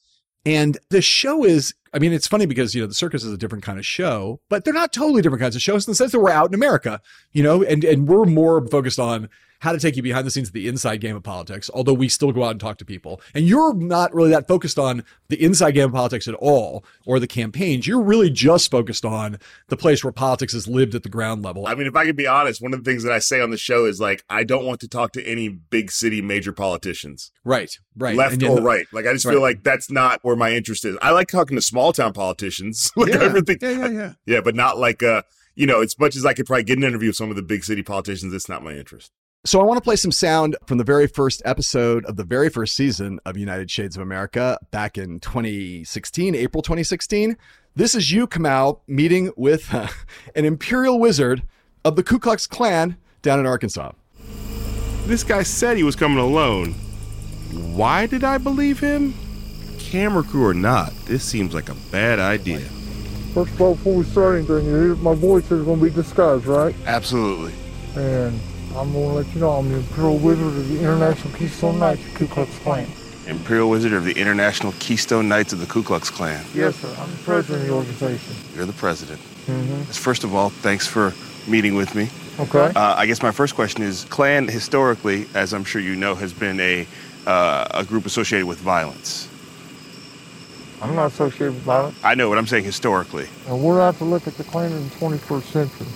And the show is, I mean, it's funny because, you know, the circus is a different kind of show, but they're not totally different kinds of shows in the sense that we're out in America, you know, and, and we're more focused on how to take you behind the scenes of the inside game of politics, although we still go out and talk to people. And you're not really that focused on the inside game of politics at all or the campaigns. You're really just focused on the place where politics is lived at the ground level. I mean, if I could be honest, one of the things that I say on the show is like, I don't want to talk to any big city major politicians, right, right. left or the- right. Like, I just Right. feel like that's not where my interest is. I like talking to small town politicians, like Yeah. everything. Yeah, yeah, yeah. Yeah, but not like, uh, you know, as much as I could probably get an interview with some of the big city politicians, it's not my interest. So I want to play some sound from the very first episode of the very first season of United Shades of America back in 2016, April 2016. This is you, Kamau, meeting with uh, an imperial wizard of the Ku Klux Klan down in Arkansas. This guy said he was coming alone. Why did I believe him? Camera crew or not, this seems like a bad idea. First of all, before we start anything, my voice is going to be disguised, right? Absolutely. And I'm going to let you know I'm the Imperial Wizard of the International Keystone Knights of the Ku Klux Klan. Imperial Wizard of the International Keystone Knights of the Ku Klux Klan. Yes, sir. I'm the president of the organization. You're the president. Mm-hmm. First of all, thanks for meeting with me. Okay. Uh, I guess my first question is Klan historically, as I'm sure you know, has been a, uh, a group associated with violence. I'm not associated with violence. I know what I'm saying historically. And we're out to look at the Klan in the 21st century.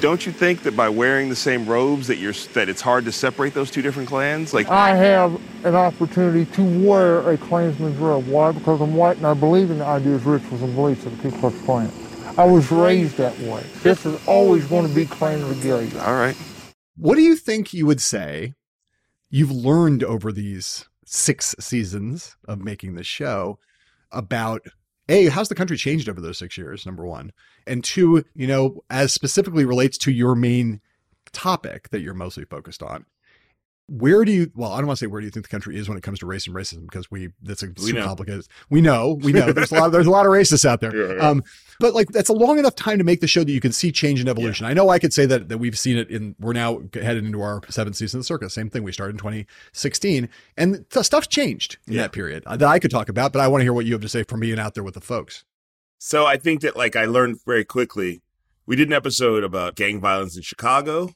Don't you think that by wearing the same robes that you're that it's hard to separate those two different clans? Like I have an opportunity to wear a Klansman's robe. Why? Because I'm white and I believe in the ideas, rituals, and beliefs of the Ku Klux Klan. I was raised that way. This is always going to be Klan regalia. All right. What do you think you would say you've learned over these six seasons of making the show about A, how's the country changed over those six years, number one? And two, you know, as specifically relates to your main topic that you're mostly focused on. Where do you well, I don't want to say where do you think the country is when it comes to race and racism, because we that's a We know. complicated. We know, we know. There's a lot of, there's a lot of racists out there. Yeah, yeah. Um, but like that's a long enough time to make the show that you can see change and evolution. I know I could say that that we've seen it in we're now headed into our seventh season of the circus. Same thing. We started in 2016, and stuff's changed in Yeah. that period uh, that I could talk about. But I want to hear what you have to say from being out there with the folks. So I think that like I learned very quickly. We did an episode about gang violence in Chicago,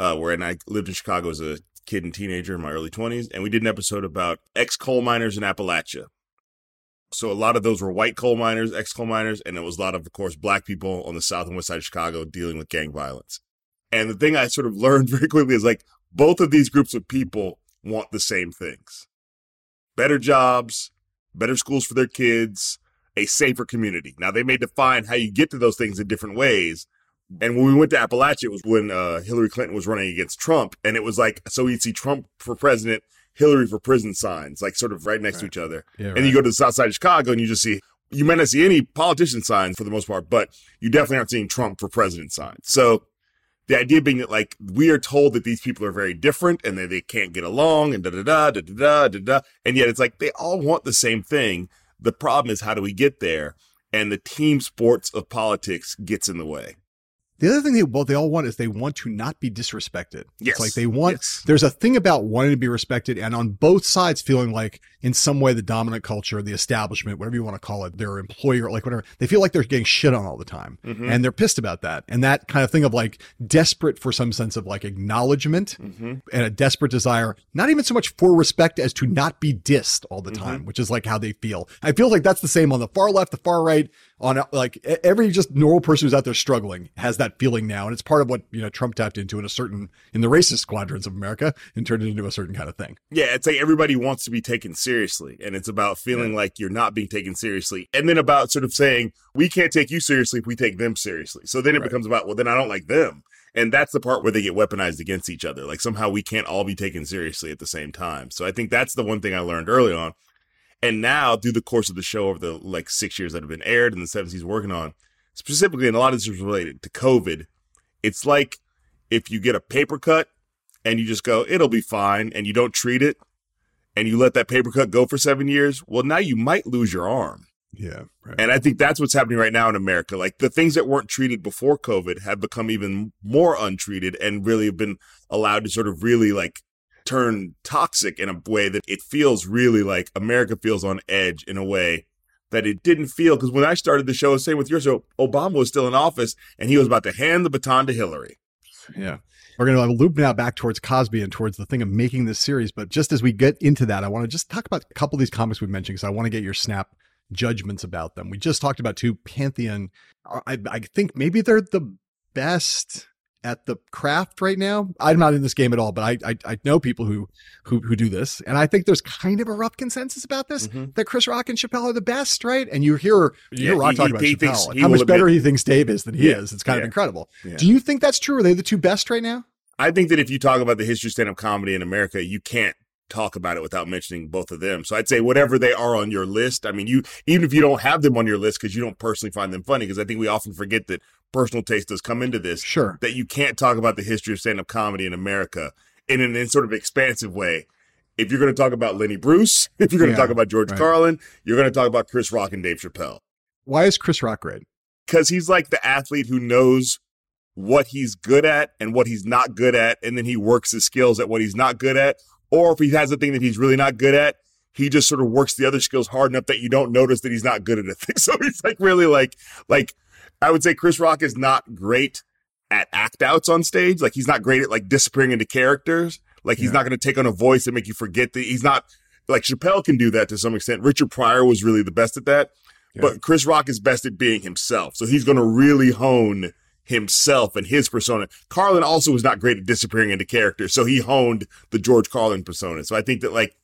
uh, wherein I lived in Chicago as a kid and teenager in my early twenties, and we did an episode about ex coal miners in Appalachia. So a lot of those were white coal miners, ex coal miners, and it was a lot of, of course, black people on the south and west side of Chicago dealing with gang violence. And the thing I sort of learned very quickly is like both of these groups of people want the same things: better jobs, better schools for their kids, a safer community. Now they may define how you get to those things in different ways. And when we went to Appalachia, it was when uh, Hillary Clinton was running against Trump. And it was like, so you'd see Trump for president, Hillary for prison signs, like sort of right next right. to each other. Yeah, and you go to the south side of Chicago and you just see, you might not see any politician signs for the most part, but you definitely aren't seeing Trump for president signs. So the idea being that like we are told that these people are very different and that they can't get along and da da da da da da da. And yet it's like they all want the same thing. The problem is how do we get there? And the team sports of politics gets in the way. The other thing they well they all want is they want to not be disrespected. Yes. It's like they want Yes. there's a thing about wanting to be respected and on both sides feeling like in some way the dominant culture, the establishment, whatever you want to call it, their employer, like whatever, they feel like they're getting shit on all the time. Mhm. And they're pissed about that. And that kind of thing of like desperate for some sense of like acknowledgement Mm-hmm. and a desperate desire, not even so much for respect as to not be dissed all the Mm-hmm. time, which is like how they feel. I feel like that's the same on the far left, the far right, on like every just normal person who's out there struggling has that feeling now, and it's part of what you know Trump tapped into in a certain in the racist quadrants of America and turned it into a certain kind of thing. Yeah, it's like everybody wants to be taken seriously, and it's about feeling like you're not being taken seriously, and then about sort of saying we can't take you seriously if we take them seriously. So then it becomes about well, then I don't like them, and that's the part where they get weaponized against each other. Like somehow we can't all be taken seriously at the same time. So I think that's the one thing I learned early on, and now through the course of the show over the like six years that have been aired and the seven he's working on, specifically, and a lot of this is related to COVID. It's like if you get a paper cut and you just go, it'll be fine, and you don't treat it, and you let that paper cut go for seven years, well, now you might lose your arm. Yeah. Right. And I think that's what's happening right now in America. Like the things that weren't treated before COVID have become even more untreated and really have been allowed to sort of really like turn toxic in a way that it feels really like America feels on edge in a way that it didn't feel. Because when I started the show, same with your show, Obama was still in office and he was about to hand the baton to Hillary. Yeah. We're going to uh, loop now back towards Cosby and towards the thing of making this series. But just as we get into that, I want to just talk about a couple of these comics we've mentioned because I want to get your snap judgments about them. We just talked about two Pantheon. Uh, I, I think maybe they're the best at the craft right now. I'm not in this game at all, but I I, I know people who, who who do this, and I think there's kind of a rough consensus about this mm-hmm. that Chris Rock and Chappelle are the best, right? And you hear you hear Yeah, Rock he- talk he- about he Chappelle thinks- and he how much better admit- he thinks Dave is than he Yeah. is. It's kind of incredible. Yeah. Do you think that's true? Are they the two best right now? I think that if you talk about the history of stand up comedy in America, you can't talk about it without mentioning both of them. So I'd say whatever they are on your list. I mean, you even if you don't have them on your list because you don't personally find them funny, because I think we often forget that personal taste does come into this. Sure. That you can't talk about the history of stand up comedy in America in an in sort of expansive way. If you're going to talk about Lenny Bruce, if you're going to talk about George right. Carlin, you're going to talk about Chris Rock and Dave Chappelle Why is Chris Rock great? because he's like the athlete who knows what he's good at and what he's not good at, and then he works his skills at what he's not good at. Or if he has a thing that he's really not good at, he just sort of works the other skills hard enough that you don't notice that he's not good at a thing. So he's like really like like I would say Chris Rock is not great at act outs on stage. Like he's not great at like disappearing into characters. Like he's Yeah. not going to take on a voice and make you forget that he's not like Chappelle can do that to some extent. Richard Pryor was really the best at that. But Chris Rock is best at being himself. So he's going to really hone himself and his persona. Carlin also was not great at disappearing into characters. So he honed the George Carlin persona. So I think that like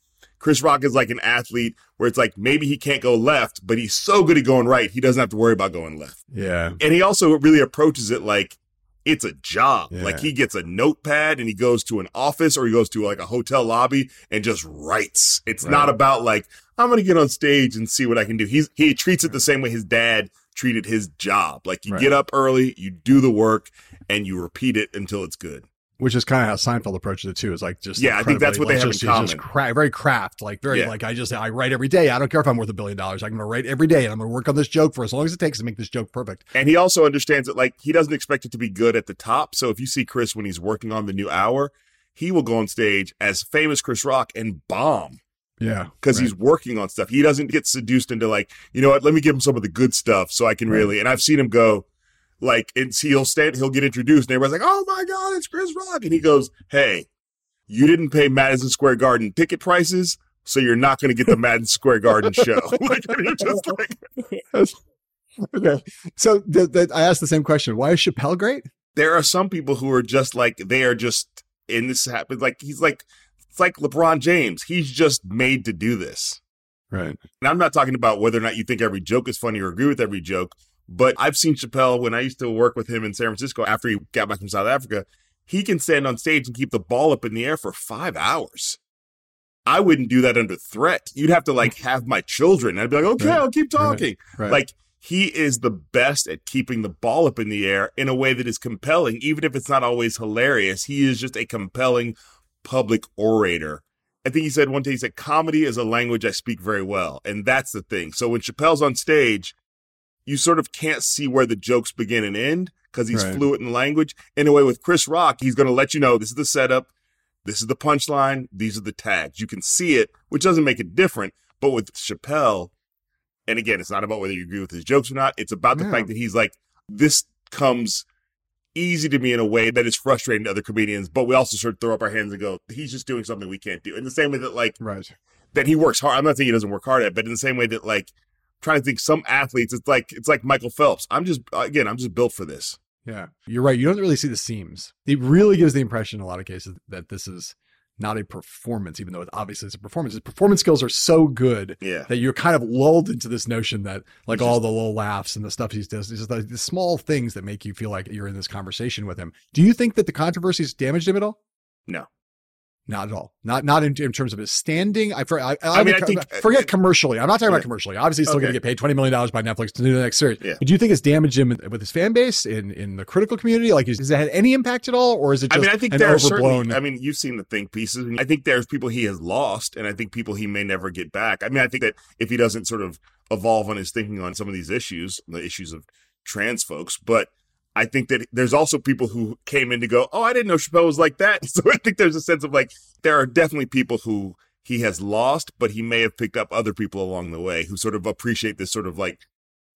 Chris Rock is like an athlete where it's like maybe he can't go left, but he's so good at going right, he doesn't have to worry about going left. Yeah. And he also really approaches it like it's a job. Yeah. Like he gets a notepad and he goes to an office or he goes to like a hotel lobby and just writes. It's not about like I'm going to get on stage and see what I can do. He's he treats it the same way his dad treated his job. Like you Right. get up early, you do the work, and you repeat it until it's good. Which is kind of how Seinfeld approaches it too. Is like just Yeah, I think that's what they have just, in it's just common. cra- very craft, like very Yeah. like I just I write every day. I don't care if I'm worth a billion dollars. I'm going to write every day, and I'm going to work on this joke for as long as it takes to make this joke perfect. And he also understands that like he doesn't expect it to be good at the top. So if you see Chris when he's working on the new hour, he will go on stage as famous Chris Rock and bomb. Yeah, because right. he's working on stuff. He doesn't get seduced into like, you know what, let me give him some of the good stuff so I can Right. really. And I've seen him go, like, and he'll stand, he'll get introduced, and everybody's like, oh my God, it's Chris Rock. And he goes, hey, you didn't pay Madison Square Garden ticket prices, so you're not going to get the Madison Square Garden show. like, just like, okay. So th- th- I asked the same question. Why is Chappelle great? there are some people who are just like, they are just, and this happens, like, he's like, it's like LeBron James. He's just made to do this. Right. And I'm not talking about whether or not you think every joke is funny or agree with every joke, but I've seen Chappelle when I used to work with him in San Francisco after he got back from South Africa. He can stand on stage and keep the ball up in the air for five hours. I wouldn't do that under threat. You'd have to like mm. have my children. I'd be like, okay, Right. I'll keep talking. Right. Like he is the best at keeping the ball up in the air in a way that is compelling, even if it's not always hilarious. He is just a compelling public orator. I think he said one day, he said, comedy is a language I speak very well. And that's the thing. So when Chappelle's on stage, you sort of can't see where the jokes begin and end because he's Right. fluent in language. In a way, with Chris Rock, he's going to let you know this is the setup, this is the punchline, these are the tags. You can see it, which doesn't make it different. But with Chappelle, and again, it's not about whether you agree with his jokes or not. It's about the Yeah. fact that he's like, this comes easy to me in a way that is frustrating to other comedians, but we also sort of throw up our hands and go, he's just doing something we can't do. In the same way that like Right. that he works hard. I'm not saying he doesn't work hard at, it, but in the same way that like trying to think some athletes. It's like it's like Michael Phelps. I'm just again, I'm just built for this. Yeah, you're right. You don't really see the seams. It really gives the impression in a lot of cases that this is not a performance, even though it obviously it's a performance. His performance skills are so good Yeah. that you're kind of lulled into this notion that like all the little laughs and the stuff he does, is just like the small things that make you feel like you're in this conversation with him. Do you think that the controversies damaged him at all? No. Not at all. Not not in, in terms of his standing. I, for, I, I, I mean, I think- uh, forget uh, commercially. I'm not talking Yeah. about commercially. Obviously, he's still going to get paid twenty million dollars by Netflix to do the next series. Yeah. But do you think it's damaged him with his fan base in in the critical community? Like, is, has it had any impact at all, or is it I mean, I think there are overblown? I mean, you've seen the think pieces. I think there's people he has lost, and I think people he may never get back. I mean, I think that if he doesn't sort of evolve on his thinking on some of these issues, the issues of trans folks, but I think that there's also people who came in to go, "Oh, I didn't know Chappelle was like that." So I think there's a sense of like there are definitely people who he has lost, but he may have picked up other people along the way who sort of appreciate this sort of like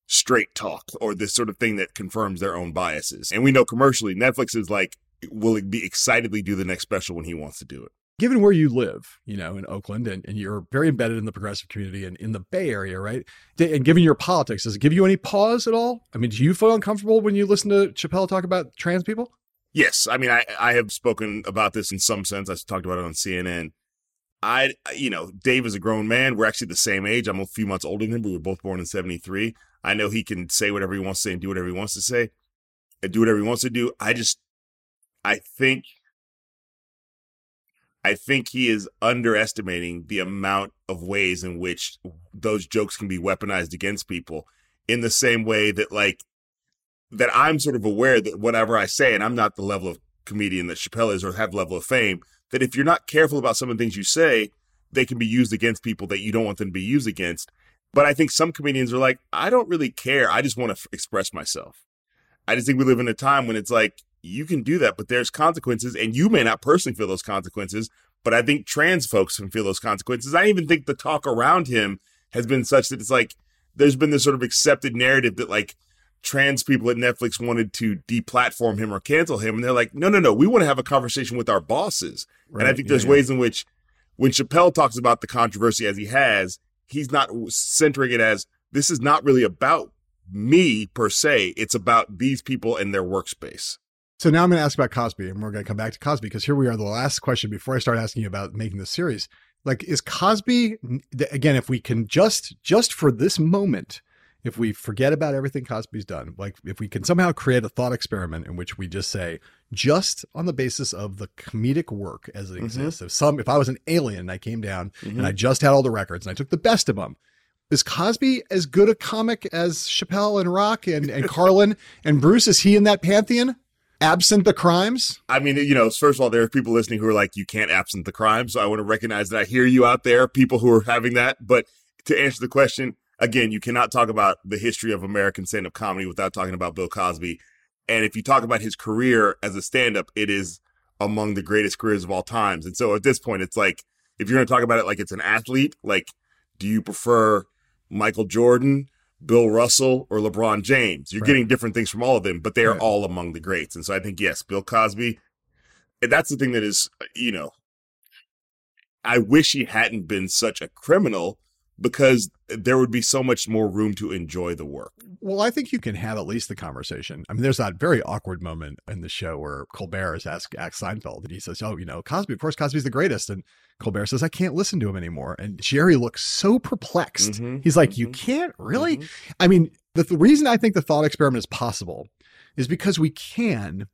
straight talk or this sort of thing that confirms their own biases. And we know commercially, Netflix is like will be excitedly do the next special when he wants to do it. Given where you live, you know, in Oakland, and, and you're very embedded in the progressive community and in the Bay Area, right? And given your politics, does it give you any pause at all? I mean, do you feel uncomfortable when you listen to Chappelle talk about trans people? Yes, I mean, I I have spoken about this in some sense. I talked about it on CNN. I, you know, Dave is a grown man. We're actually the same age. I'm a few months older than him. We were both born in '73. I know he can say whatever he wants to say and do whatever he wants to say, and do whatever he wants to do. I just, I think, I think he is underestimating the amount of ways in which those jokes can be weaponized against people. In the same way that, like, that I'm sort of aware that whatever I say, and I'm not the level of comedian that Chappelle is or have level of fame, that if you're not careful about some of the things you say, they can be used against people that you don't want them to be used against. But I think some comedians are like, I don't really care. I just want to f- express myself. I just think we live in a time when it's like, you can do that, but there's consequences, and you may not personally feel those consequences, but I think trans folks can feel those consequences. I even think the talk around him has been such that it's like, there's been this sort of accepted narrative that like trans people at Netflix wanted to deplatform him or cancel him. And they're like, no, no, no, we want to have a conversation with our bosses. and I think yeah, there's yeah. ways in which when Chappelle talks about the controversy as he has, he's not centering it as this is not really about me per se. It's about these people and their workspace. So now I'm going to ask about Cosby, and we're going to come back to Cosby because here we are. The last question before I start asking you about making this series, like, is Cosby again? If we can just just for this moment, if we forget about everything Cosby's done, like if we can somehow create a thought experiment in which we just say, just on the basis of the comedic work as it mm-hmm. exists, if some, if I was an alien and I came down and I mm-hmm. just had all the records and I took the best of them. Is Cosby as good a comic as Chappelle and Rock and, and Carlin and Bruce? Is he in that pantheon? Absent the crimes? I mean, you know, first of all, there are people listening who are like, you can't absent the crime. So I want to recognize that I hear you out there, people who are having that. But to answer the question, again, you cannot talk about the history of American stand up comedy without talking about Bill Cosby. And if you talk about his career as a stand up, it is among the greatest careers of all times. And so at this point, it's like, if you're going to talk about it like it's an athlete, like, do you prefer Michael Jordan, Bill Russell, or LeBron James? You're Right. getting different things from all of them, but they are Right. all among the greats. And so I think, yes, Bill Cosby, that's the thing that is, uh, you know, I wish he hadn't been such a criminal because there would be so much more room to enjoy the work. Well, I think you can have at least the conversation. I mean, there's that very awkward moment in the show where Colbert is asked, asked Seinfeld, and he says, "Oh, you know, Cosby. Of course, Cosby's the greatest." And Colbert says, "I can't listen to him anymore." And Jerry looks so perplexed. Mhm, He's like, "You can't really?" I mean, the, the reason I think the thought experiment is possible is because we can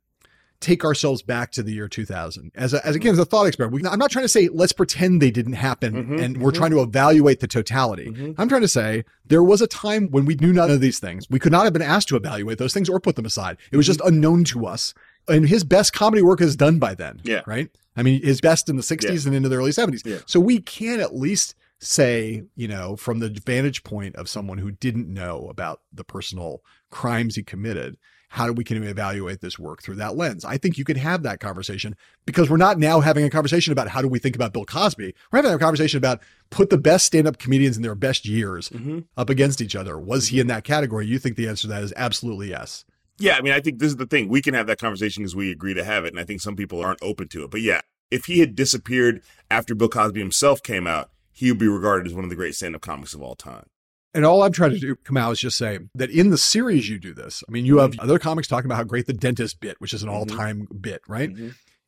take ourselves back to the year 2000 as, a, as again as a thought experiment. We, I'm not trying to say let's pretend they didn't happen Mhm, and we're mhm. trying to evaluate the totality. Mhm. I'm trying to say there was a time when we knew none of these things. We could not have been asked to evaluate those things or put them aside. It was just unknown to us. And his best comedy work is done by then. Yeah. Right. I mean, his best in the 60s and into the early 70s. Yeah. So we can at least say, you know, from the vantage point of someone who didn't know about the personal crimes he committed, how do we can evaluate this work through that lens? I think you can have that conversation because we're not now having a conversation about how do we think about Bill Cosby. We're having a conversation about put the best stand-up comedians in their best years mm-hmm. up against each other. Was mm-hmm. he in that category? You think the answer to that is absolutely yes. Yeah, I mean, I think this is the thing. We can have that conversation because we agree to have it, and I think some people aren't open to it. But yeah, if he had disappeared after Bill Cosby himself came out, he would be regarded as one of the great stand-up comics of all time. And all I'm trying to do, Kamau, is just say that in the series you do this. I mean, you have Mm-hmm. other comics talking about how great the dentist bit, which is an all-time bit, right?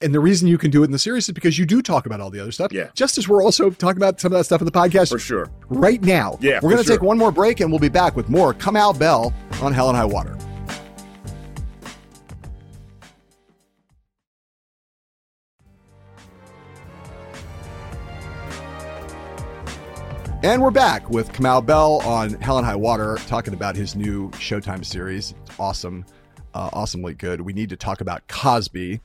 And the reason you can do it in the series is because you do talk about all the other stuff. Yeah. Just as we're also talking about some of that stuff in the podcast. For sure. Right now. Yeah, We're going to sure. take one more break and we'll be back with more Kamau Bell on Hell and High Water. And we're back with Kamau Bell on Hell and High Water, talking about his new Showtime series. It's awesome, uh, awesomely good. We need to talk about Cosby.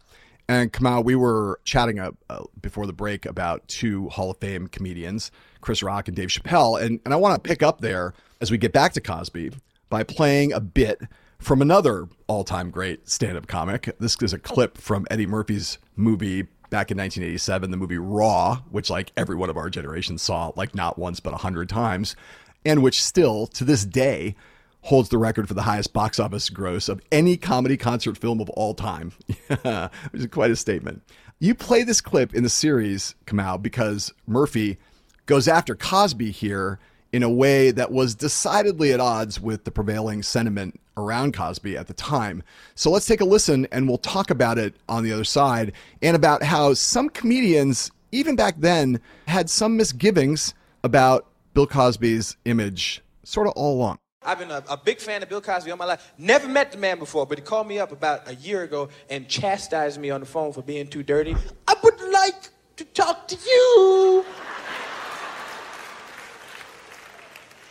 And Kamau, we were chatting up uh, before the break about two Hall of Fame comedians, Chris Rock and Dave Chappelle. And, and I want to pick up there as we get back to Cosby by playing a bit from another all time great stand up comic. This is a clip from Eddie Murphy's movie back in 1987, the movie Raw, which like every one of our generation saw like not once but a hundred times, and which still to this day holds the record for the highest box office gross of any comedy concert film of all time, which is quite a statement. You play this clip in the series, Kamau, because Murphy goes after Cosby here in a way that was decidedly at odds with the prevailing sentiment around Cosby at the time. So let's take a listen and we'll talk about it on the other side and about how some comedians, even back then, had some misgivings about Bill Cosby's image sort of all along. I've been a, a big fan of Bill Cosby all my life. Never met the man before, but he called me up about a year ago and chastised me on the phone for being too dirty. I would like to talk to you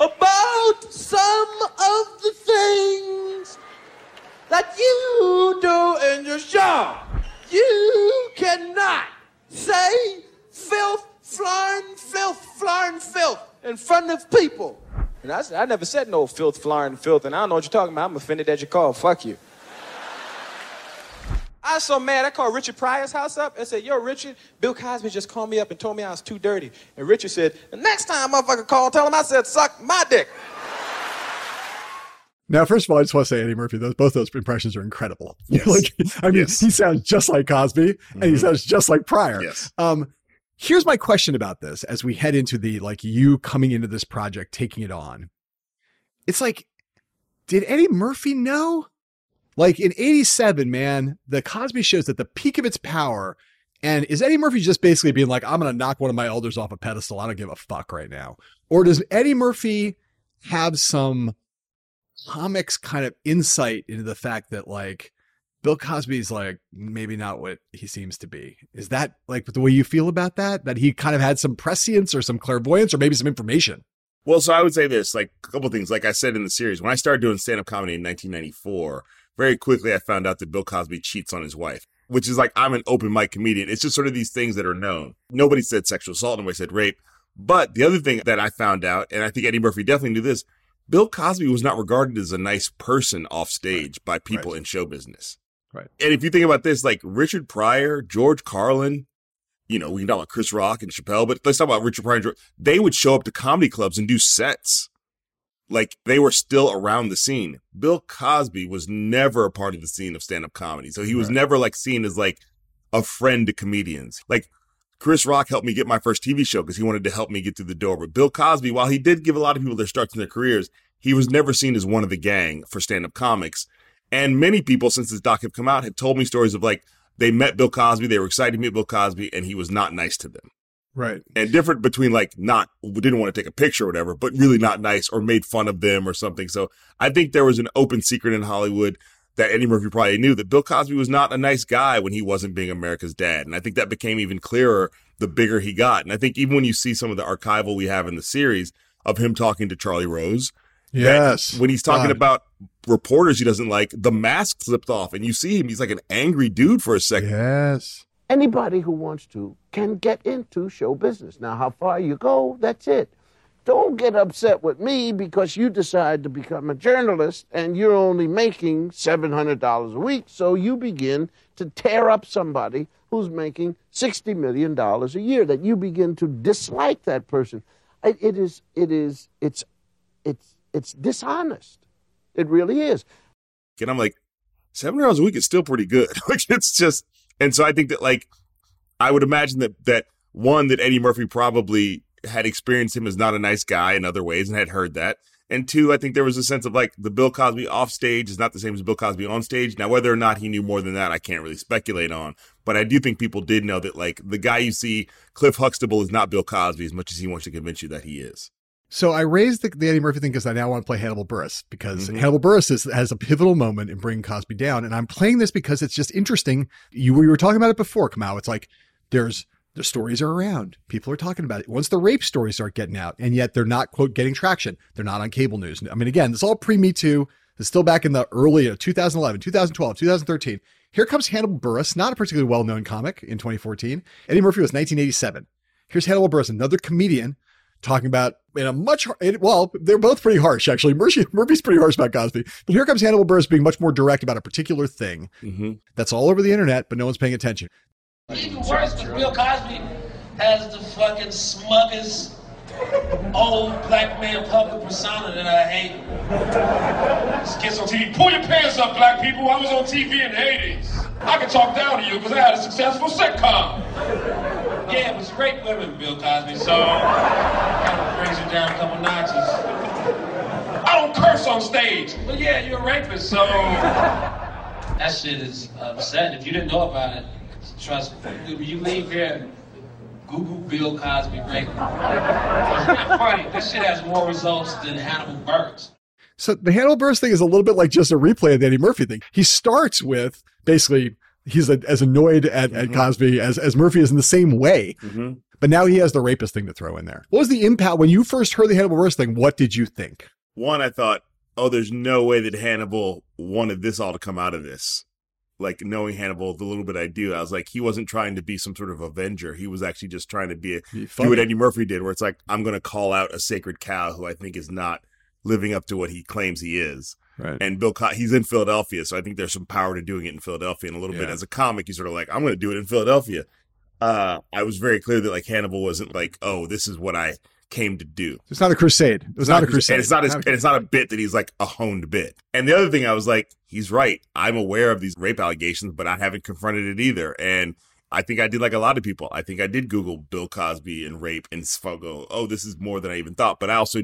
about some of the things that you do in your show. You cannot say filth, flarn, filth, flarn, filth in front of people. And I said, I never said no filth, flarn, filth, and I don't know what you're talking about. I'm offended that you called. Fuck you. I was so mad, I called Richard Pryor's house up and said, Yo, Richard, Bill Cosby just called me up and told me I was too dirty. And Richard said, The next time motherfucker call, tell him I said, Suck my dick. Now, first of all, I just want to say, Eddie Murphy, those both those impressions are incredible. Yes. like, I mean, Yes. he sounds just like Cosby, and he Mhm. sounds just like Pryor. Yes. Um, here's my question about this: as we head into the like you coming into this project, taking it on, it's like, did Eddie Murphy know? Like in '87, man, the Cosby Show's at the peak of its power, and is Eddie Murphy just basically being like, "I'm going to knock one of my elders off a pedestal. I don't give a fuck right now," or does Eddie Murphy have some comics kind of insight into the fact that like Bill Cosby's like maybe not what he seems to be. Is that like the way you feel about that? That he kind of had some prescience or some clairvoyance or maybe some information? Well, so I would say this, like a couple things. Like I said in the series, when I started doing stand up comedy in 1994, very quickly I found out that Bill Cosby cheats on his wife, which is like I'm an open mic comedian. It's just sort of these things that are known. Nobody said sexual assault, nobody said rape. But the other thing that I found out, and I think Eddie Murphy definitely knew this, Bill Cosby was not regarded as a nice person off stage by people in show business. Right. And if you think about this, like Richard Pryor, George Carlin, you know, we can talk about Chris Rock and Chappelle, but let's talk about Richard Pryor. and George. They would show up to comedy clubs and do sets. Like they were still around the scene. Bill Cosby was never a part of the scene of stand up comedy. So he was Right. never like seen as like a friend to comedians. Like Chris Rock helped me get my first TV show because he wanted to help me get through the door. But Bill Cosby, while he did give a lot of people their starts in their careers, he was never seen as one of the gang for stand up comics. And many people, since this doc have come out, have told me stories of like they met Bill Cosby, they were excited to meet Bill Cosby, and he was not nice to them. Right. And different between like not didn't want to take a picture or whatever, but really not nice or made fun of them or something. So I think there was an open secret in Hollywood that Eddie Murphy probably knew that Bill Cosby was not a nice guy when he wasn't being America's dad. And I think that became even clearer the bigger he got. And I think even when you see some of the archival we have in the series of him talking to Charlie Rose, Yes. when he's talking God. about reporters he doesn't like, the mask slipped off and you see him, he's like an angry dude for a second. Yes. Anybody who wants to can get into show business. Now, how far you go, that's it. Don't get upset with me because you decide to become a journalist and you're only making $700 a week. So you begin to tear up somebody who's making $60 million a year, that you begin to dislike that person. It, it is, it is, it's, it's, it's dishonest. It really is. And I'm like, seven hours a week is still pretty good. like it's just, and so I think that like, I would imagine that that one that Eddie Murphy probably had experienced him as not a nice guy in other ways and had heard that, And two, I think there was a sense of like the Bill Cosby off stage is not the same as Bill Cosby on stage. Now, whether or not he knew more than that, I can't really speculate on. But I do think people did know that like the guy you see, Cliff Huxtable, is not Bill Cosby as much as he wants to convince you that he is. So I raised the, the Eddie Murphy thing because I now want to play Hannibal Buress because Mhm. Hannibal Buress is, has a pivotal moment in bringing Cosby down, and I'm playing this because it's just interesting. You we were talking about it before, Kamau. It's like there's the stories are around, people are talking about it. Once the rape stories start getting out, and yet they're not quote getting traction. They're not on cable news. I mean, again, this is all pre Me Too. It's still back in the early uh, 2011, 2012, 2013. Here comes Hannibal Buress, not a particularly well known comic in 2014. Eddie Murphy was 1987. Here's Hannibal Buress, another comedian talking about in a much well, they're both pretty harsh actually. Murphy, Murphy's pretty harsh about Cosby, but here comes Hannibal Buress being much more direct about a particular thing Mm-hmm. that's all over the internet, but no one's paying attention. Even worse, because Bill Cosby has the fucking smuggest old black man public persona that I hate. This kid's on TV. Pull your pants up, black people. I was on TV in the 80s. I can talk down to you because I had a successful sitcom. Yeah, but you rape women, Bill Cosby, so kind of brings it down a couple notches. I don't curse on stage. But yeah, you're a rapist, so that shit is upsetting. If you didn't know about it, trust me. You leave here, Google Bill Cosby rape. It's not funny. This shit has more results than Hannibal Buress. So the Hannibal Buress thing is a little bit like just a replay of the Eddie Murphy thing. He starts with basically he's a, as annoyed at, at Cosby as, as Murphy is in the same way. Mm-hmm. But now he has the rapist thing to throw in there. What was the impact when you first heard the Hannibal Buress thing? What did you think? One, I thought, oh, there's no way that Hannibal wanted this all to come out of this. Like knowing Hannibal, the little bit I do, I was like, he wasn't trying to be some sort of avenger. He was actually just trying to be, a, do what Eddie Murphy did, where it's like, I'm going to call out a sacred cow who I think is not living up to what he claims he is. Right. And Bill, Co- he's in Philadelphia, so I think there's some power to doing it in Philadelphia. And a little bit as a comic, he's sort of like, I'm going to do it in Philadelphia. Uh, I was very clear that like Hannibal wasn't like, oh, this is what I came to do. It's not a crusade. It was not, a crusade. And it's not his, and it's not a bit that he's like a honed bit. And the other thing I was like, he's right. I'm aware of these rape allegations, but I haven't confronted it either. And I think I did like a lot of people. I think I did Google Bill Cosby and rape and go, oh, this is more than I even thought. But I also,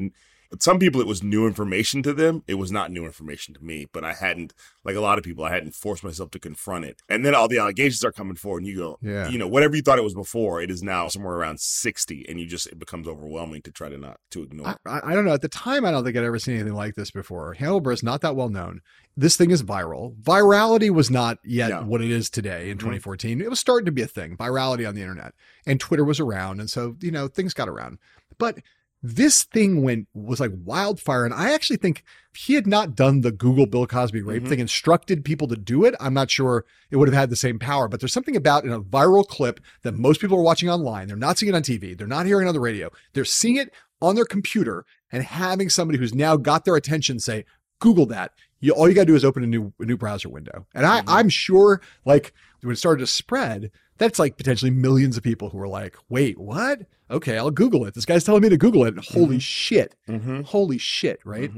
some people, it was new information to them. It was not new information to me, but I hadn't, like a lot of people, I hadn't forced myself to confront it. And then all the allegations are coming forward and you go, Yeah. you know, whatever you thought it was before, it is now somewhere around 60 and you just, it becomes overwhelming to try to not, to ignore. I, I don't know. At the time, I don't think I'd ever seen anything like this before. Hannibal is not that well known. This thing is viral. Virality was not yet what it is today in mm-hmm. 2014. It was starting to be a thing. Virality on the internet, and Twitter was around, and so you know things got around. But this thing went was like wildfire, and I actually think if he had not done the Google Bill Cosby rape Mhm. thing, instructed people to do it, I'm not sure it would have had the same power. But there's something about in a viral clip that most people are watching online. They're not seeing it on TV. They're not hearing it on the radio. They're seeing it on their computer and having somebody who's now got their attention say, Google that. You, all you got to do is open a new a new browser window. And I, I'm sure, like when it started to spread, that's like potentially millions of people who are like, "Wait, what? Okay, I'll Google it. This guy's telling me to Google it. And holy shit, Mm-hmm. holy shit, right?"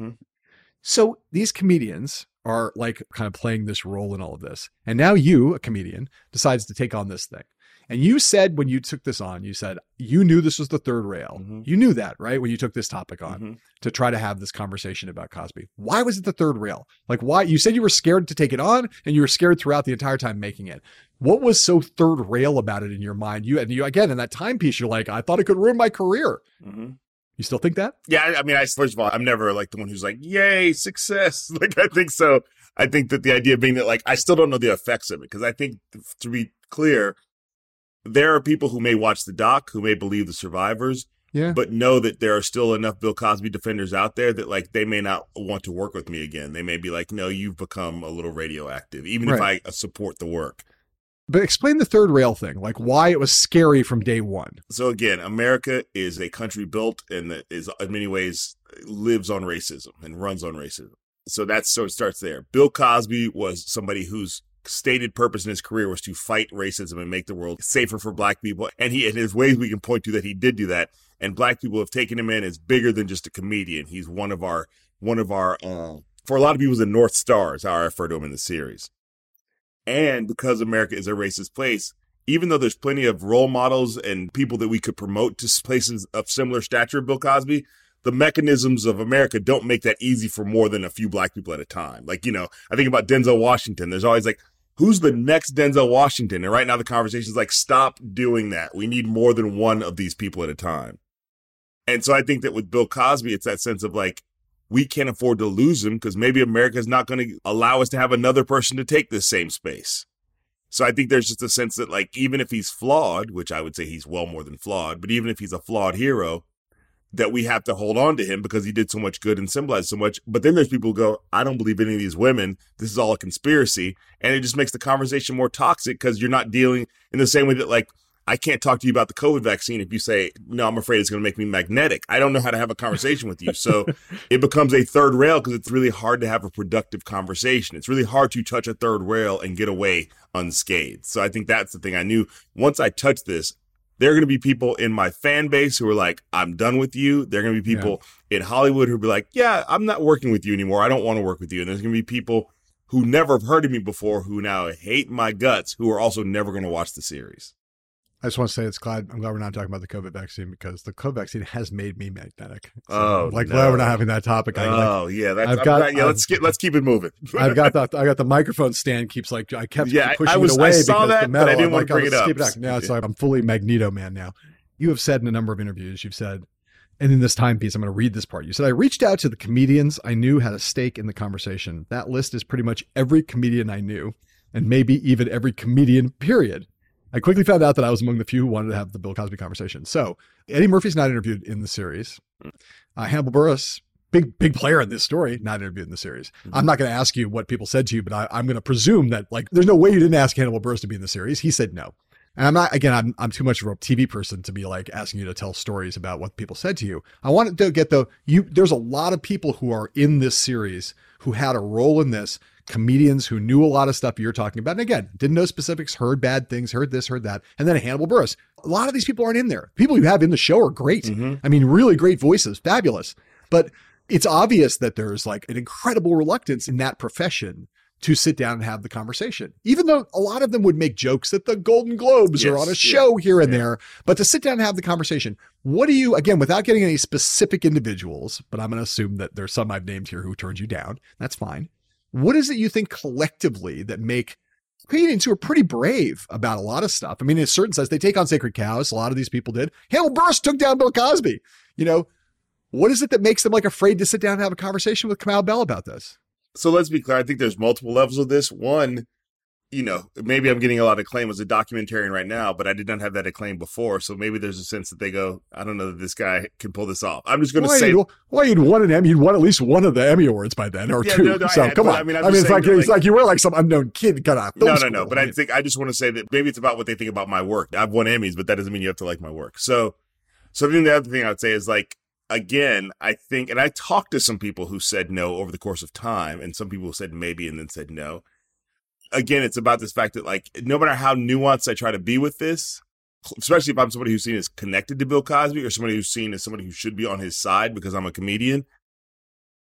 So these comedians are like kind of playing this role in all of this. And now you, a comedian, decides to take on this thing. And you said when you took this on, you said you knew this was the third rail. You knew that, right? When you took this topic on to try to have this conversation about Cosby. Why was it the third rail? Like why you said you were scared to take it on and you were scared throughout the entire time making it. What was so third rail about it in your mind? You and you again in that timepiece, you're like, I thought it could ruin my career. Mm-hmm. You still think that? Yeah, I- I mean, I first of all, I'm never like the one who's like, "Yay, success!" Like, I think so. I think that the idea being that like I still don't know the effects of it because I think to be clear, there are people who may watch the doc who may believe the survivors, Yeah. but know that there are still enough Bill Cosby defenders out there that like they may not want to work with me again. They may be like, "No, you've become a little radioactive," even if I support the work. But explain the third rail thing, like why it was scary from day one. So again, America is a country built and that is in many ways lives on racism and runs on racism. So that's so it starts there. Bill Cosby was somebody whose stated purpose in his career was to fight racism and make the world safer for black people. And he, and there's ways we can point to that he did do that. And black people have taken him in as bigger than just a comedian. He's one of our, one of our, uh, for a lot of people, the North Star is how I refer to him in the series. And because America is a racist place, even though there's plenty of role models and people that we could promote to places of similar stature, Bill Cosby, the mechanisms of America don't make that easy for more than a few black people at a time. Like, you know, I think about Denzel Washington. There's always like, who's the next Denzel Washington? And right now the conversation is like, stop doing that. We need more than one of these people at a time. And so I think that with Bill Cosby, it's that sense of like, we can't afford to lose him because maybe America's not going to allow us to have another person to take this same space. So I think there's just a sense that like even if he's flawed, which I would say he's well more than flawed, but even if he's a flawed hero, that we have to hold on to him because he did so much good and symbolized so much. But then there's people who go, I don't believe any of these women. This is all a conspiracy. And it just makes the conversation more toxic because you're not dealing in the same way that like I can't talk to you about the COVID vaccine if you say, no, I'm afraid it's going to make me magnetic. I don't know how to have a conversation with you. So it becomes a third rail because it's really hard to have a productive conversation. It's really hard to touch a third rail and get away unscathed. So I think that's the thing I knew once I touched this, there are going to be people in my fan base who are like, I'm done with you. There are going to be people yeah. in Hollywood who be like, yeah, I'm not working with you anymore. I don't want to work with you. And there's going to be people who never have heard of me before who now hate my guts who are also never going to watch the series. I just want to say it's glad I'm glad we're not talking about the COVID vaccine because the COVID vaccine has made me magnetic. So oh, like no. glad we're not having that topic. I, oh like, yeah, that's, I've got, not, yeah. let's get let's keep it moving. I've got the I got the microphone stand keeps like I kept yeah, pushing I was, it away I saw because that, the metal. But I didn't I'm want like, to bring oh, it up. It up. Now it's like I'm fully Magneto man now. You have said in a number of interviews, you've said, and in this timepiece, I'm going to read this part. You said I reached out to the comedians I knew had a stake in the conversation. That list is pretty much every comedian I knew, and maybe even every comedian. Period. I quickly found out that I was among the few who wanted to have the Bill Cosby conversation. So Eddie Murphy's not interviewed in the series. Uh, Hannibal Buress, big big player in this story, not interviewed in the series. Mm-hmm. I'm not going to ask you what people said to you, but I, I'm going to presume that like there's no way you didn't ask Hannibal Buress to be in the series. He said no. And I'm not again. I'm I'm too much of a TV person to be like asking you to tell stories about what people said to you. I wanted to get the you. There's a lot of people who are in this series who had a role in this comedians who knew a lot of stuff you're talking about. And again, didn't know specifics, heard bad things, heard this, heard that. And then Hannibal Buress. A lot of these people aren't in there. People you have in the show are great. Mm-hmm. I mean, really great voices, fabulous. But it's obvious that there's like an incredible reluctance in that profession to sit down and have the conversation. Even though a lot of them would make jokes that the Golden Globes yes, are on a show yeah, here and yeah. there, but to sit down and have the conversation, what do you, again, without getting any specific individuals, but I'm going to assume that there's some I've named here who turned you down. That's fine. What is it you think collectively that make comedians who are pretty brave about a lot of stuff? I mean, in a certain sense, they take on sacred cows. A lot of these people did. Hannibal Buress took down Bill Cosby. You know, what is it that makes them like afraid to sit down and have a conversation with Kamau Bell about this? So let's be clear. I think there's multiple levels of this. One, you know, maybe I'm getting a lot of acclaim as a documentarian right now, but I did not have that acclaim before. So maybe there's a sense that they go, I don't know that this guy can pull this off. I'm just going to say, you'd, well, you'd won an Emmy, you'd won at least one of the Emmy awards by then, or yeah, two. No, no, so had, come on. I mean, I mean it's like, it's like you were like some unknown kid got out. No, no, no. But I think I just want to say that maybe it's about what they think about my work. I've won Emmys, but that doesn't mean you have to like my work. So, so I think the other thing I would say is like, again, I think, and I talked to some people who said no over the course of time, and some people said maybe and then said no again, it's about this fact that like no matter how nuanced I try to be with this, especially if I'm somebody who's seen as connected to Bill Cosby or somebody who's seen as somebody who should be on his side because I'm a comedian,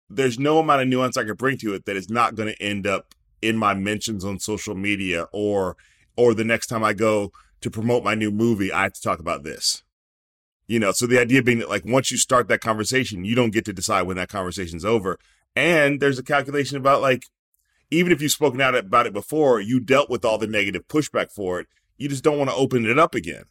there's no amount of nuance I could bring to it that is not going to end up in my mentions on social media or or the next time I go to promote my new movie, I have to talk about this. You know, so the idea being that like once you start that conversation, you don't get to decide when that conversation's over. And there's a calculation about like even if you've spoken out about it before, you dealt with all the negative pushback for it. You just don't want to open it up again.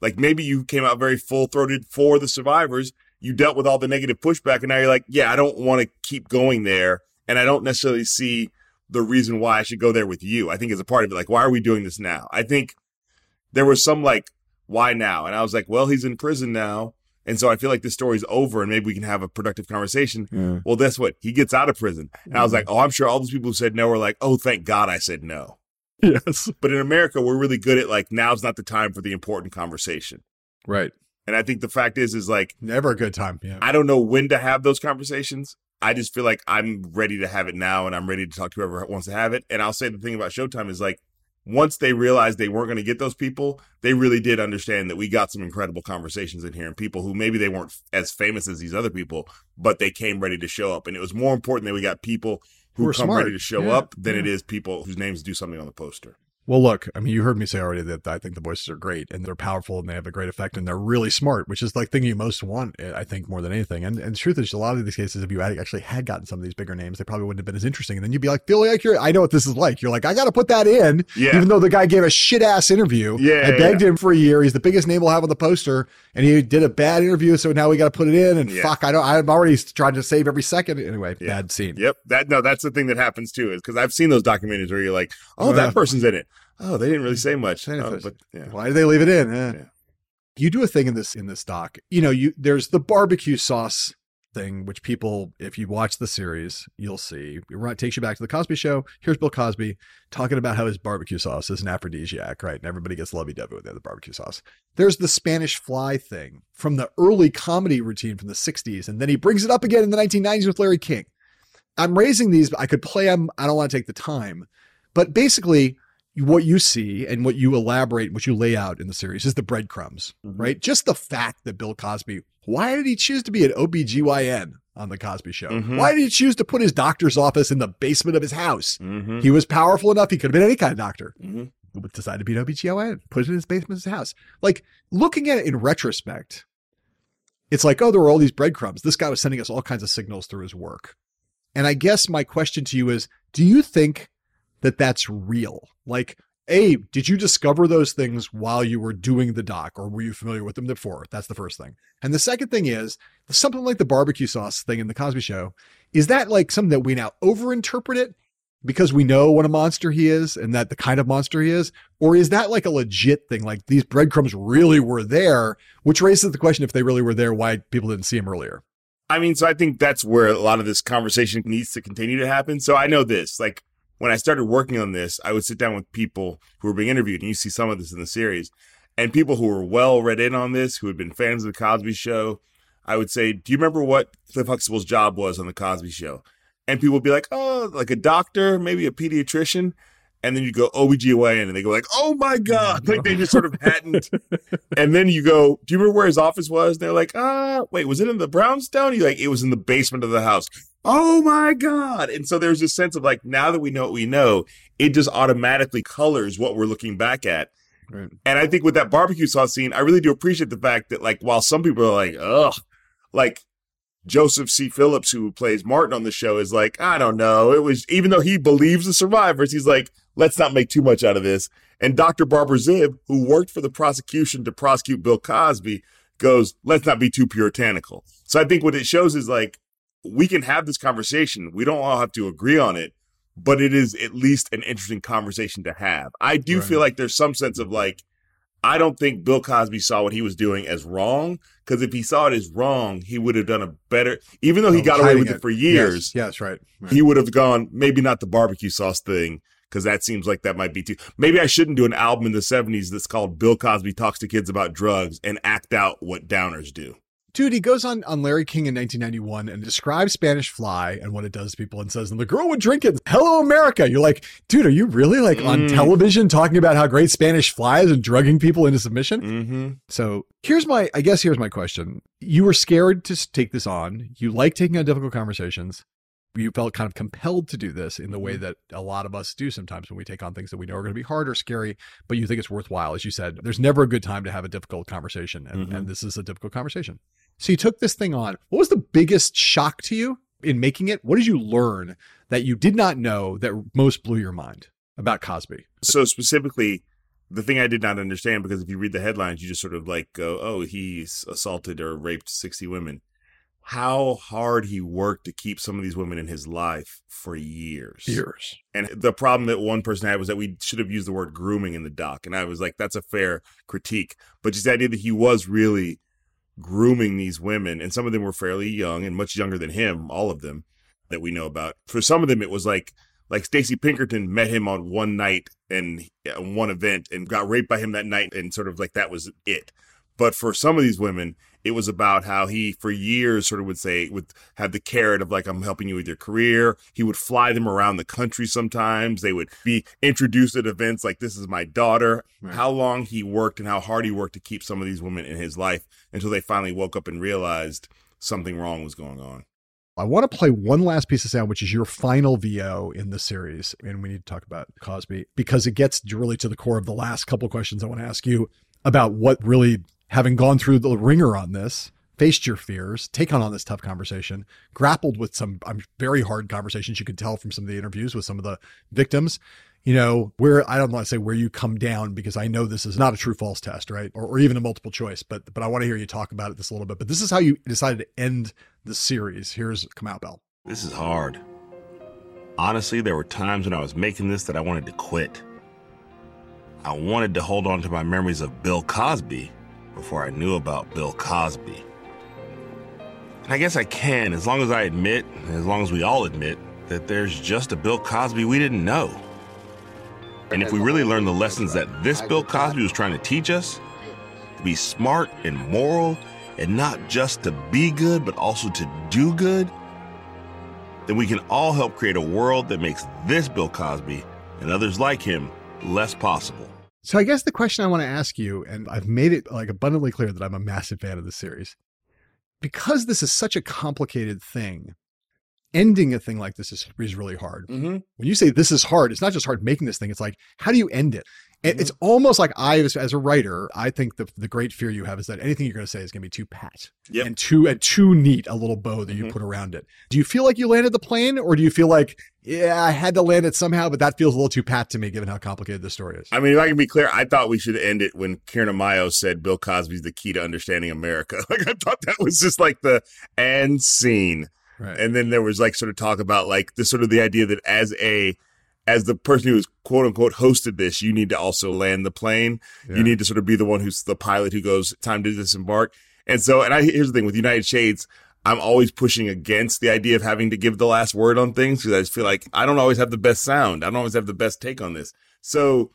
Like maybe you came out very full throated for the survivors. You dealt with all the negative pushback, and now you're like, yeah, I don't want to keep going there. And I don't necessarily see the reason why I should go there with you. I think as a part of it, like, why are we doing this now? I think there was some like, why now? And I was like, well, he's in prison now. And so I feel like this story's over and maybe we can have a productive conversation. Yeah. Well, guess what? He gets out of prison. And I was like, oh, I'm sure all those people who said no were like, oh, thank God I said no. Yes. But in America, we're really good at like, now's not the time for the important conversation. Right. And I think the fact is, is like, never a good time. Yeah. I don't know when to have those conversations. I just feel like I'm ready to have it now and I'm ready to talk to whoever wants to have it. And I'll say the thing about Showtime is like, once they realized they weren't going to get those people, they really did understand that we got some incredible conversations in here and people who maybe they weren't as famous as these other people, but they came ready to show up. And it was more important that we got people who, who come smart. ready to show yeah, up than yeah. it is people whose names do something on the poster. Well, look, I mean, you heard me say already that I think the voices are great and they're powerful and they have a great effect and they're really smart, which is like thing you most want, eh, I think, more than anything. And, and the truth is, a lot of these cases, if you had actually had gotten some of these bigger names, they probably wouldn't have been as interesting. And then you'd be like, feel like you're, I know what this is like. You're like, I got to put that in, Yeah. even though the guy gave a shit ass interview. Yeah, I begged yeah. him for a year. He's the biggest name we'll have on the poster, and he did a bad interview, so now we got to put it in. And Yeah. fuck, I don't. I'm already trying to save every second. Anyway, bad scene. Yep. That no, that's the thing that happens too, is because I've seen those documentaries where you're like, oh, Uh, that person's in it. Oh, they didn't really say much. Oh, but yeah. Why did they leave it in? Eh. You do a thing in this in this doc. You know, you there's the barbecue sauce thing, which people, if you watch the series, you'll see. It takes you back to the Cosby Show. Here's Bill Cosby talking about how his barbecue sauce is an aphrodisiac, right? And everybody gets lovey dovey with the barbecue sauce. There's the Spanish fly thing from the early comedy routine from the 60s, and then he brings it up again in the 1990s with Larry King. I'm raising these. But I could play them. I don't want to take the time, but basically, what you see and what you elaborate, what you lay out in the series is the breadcrumbs, right? Just the fact that Bill Cosby, why did he choose to be an OBGYN on the Cosby show? Mhm. Why did he choose to put his doctor's office in the basement of his house? Mhm. He was powerful enough. He could have been any kind of doctor. Mhm. But decided to be an OBGYN, put it in his basement of his house. Like looking at it in retrospect, it's like, oh, there were all these breadcrumbs. This guy was sending us all kinds of signals through his work. And I guess my question to you is do you think that that's real? Like, A, did you discover those things while you were doing the doc or were you familiar with them before? That's the first thing. And the second thing is something like the barbecue sauce thing in the Cosby show. Is that like something that we now overinterpret it because we know what a monster he is and that the kind of monster he is? Or is that like a legit thing? Like these breadcrumbs really were there, which raises the question if they really were there, why people didn't see him earlier. I mean, so I think that's where a lot of this conversation needs to continue to happen. So I know this, like when I started working on this, I would sit down with people who were being interviewed, and you see some of this in the series, and people who were well read in on this, who had been fans of the Cosby Show. I would say, "Do you remember what Cliff Huxtable's job was on the Cosby Show?" And people would be like, "Oh, like a doctor, maybe a pediatrician." And then you go OBGYN and they go like, oh my God. Like they just sort of hadn't. and then you go, do you remember where his office was? And they're like, ah, wait, was it in the Brownstone? You're like, it was in the basement of the house. Oh my God. And so there's this sense of like, now that we know what we know, it just automatically colors what we're looking back at. Right. And I think with that barbecue sauce scene, I really do appreciate the fact that like, while some people are like, ugh, like Joseph C. Phillips, who plays Martin on the show, is like, I don't know. It was, even though he believes the survivors, he's like, let's not make too much out of this. And Dr. Barbara Ziv, who worked for the prosecution to prosecute Bill Cosby, goes, let's not be too puritanical. So I think what it shows is like, we can have this conversation. We don't all have to agree on it, but it is at least an interesting conversation to have. I do feel like there's some sense of like, I don't think Bill Cosby saw what he was doing as wrong because if he saw it as wrong, he would have done a better. Even though he Oh, got away with it, it. for Yes, years, yes, right, right. he would have gone maybe not the barbecue sauce thing because that seems like that might be too. Maybe I shouldn't do an album in the '70s that's called "Bill Cosby Talks to Kids About Drugs" and act out what downers do. Dude, he goes on on Larry King in 1991 and describes Spanish Fly and what it does to people and says, and the girl would drink it. Hello, America. You're like, dude, are you really like on Mm. television talking about how great Spanish Fly is and drugging people into submission? Mm-hmm. So here's my, I guess here's my question. You were scared to take this on. You like taking on difficult conversations. You felt kind of compelled to do this in the way mm-hmm. that a lot of us do sometimes when we take on things that we know are going to be hard or scary, but you think it's worthwhile. As you said, there's never a good time to have a difficult conversation. And, and mm-hmm. this is a difficult conversation. So you took this thing on. What was the biggest shock to you in making it? What did you learn that you did not know that most blew your mind about Cosby? So specifically, the thing I did not understand because if you read the headlines, you just sort of like go, "Oh, he's assaulted or raped sixty women." How hard he worked to keep some of these women in his life for years. Years. And the problem that one person had was that we should have used the word grooming in the doc. And I was like, that's a fair critique. But just the idea that he was really grooming these women, and some of them were fairly young and much younger than him, all of them that we know about. For some of them, it was like, like Stacy Pinkerton met him on one night and uh, one event and got raped by him that night, and sort of like that was it. But for some of these women, it was about how he, for years, sort of would say, would have the carrot of like, I'm helping you with your career. He would fly them around the country sometimes. They would be introduced at events like, This is my daughter. How long he worked and how hard he worked to keep some of these women in his life until they finally woke up and realized something wrong was going on. I want to play one last piece of sound, which is your final VO in the series. And we need to talk about Cosby because it gets really to the core of the last couple questions I want to ask you about what really, having gone through the ringer on this, faced your fears, taken on this tough conversation, grappled with some um, very hard conversations you could tell from some of the interviews with some of the victims. You know, where I don't want to say where you come down because I know this is not a true false test, right? Or, or even a multiple choice, but but I want to hear you talk about it this a little bit. But this is how you decided to end the series. Here's Kamau Bell. This is hard. Honestly, there were times when I was making this that I wanted to quit. I wanted to hold on to my memories of Bill Cosby before I knew about Bill Cosby. And I guess I can, as long as I admit, as long as we all admit, that there's just a Bill Cosby we didn't know. And if we really learn the lessons that this Bill Cosby was trying to teach us, to be smart and moral, and not just to be good, but also to do good, then we can all help create a world that makes this Bill Cosby and others like him less possible. So I guess the question I want to ask you, and I've made it like abundantly clear that I'm a massive fan of the series, because this is such a complicated thing. Ending a thing like this is, is really hard. Mm-hmm. When you say this is hard, it's not just hard making this thing. It's like, how do you end it? And mm-hmm. It's almost like I, as, as a writer, I think the the great fear you have is that anything you're going to say is going to be too pat Yep. and too and too neat, a little bow that you mm-hmm. put around it. Do you feel like you landed the plane, or do you feel like, yeah, I had to land it somehow, but that feels a little too pat to me, given how complicated the story is? I mean, if I can be clear, I thought we should end it when Kierna Mayo said Bill Cosby's the key to understanding America. Like I thought that was just like the end scene. Right. And then there was like sort of talk about like the sort of the idea that as a as the person who's quote unquote hosted this, you need to also land the plane. Yeah. You need to sort of be the one who's the pilot who goes, time to disembark. And so, and I, here's the thing with United Shades, I'm always pushing against the idea of having to give the last word on things because I just feel like I don't always have the best sound. I don't always have the best take on this. So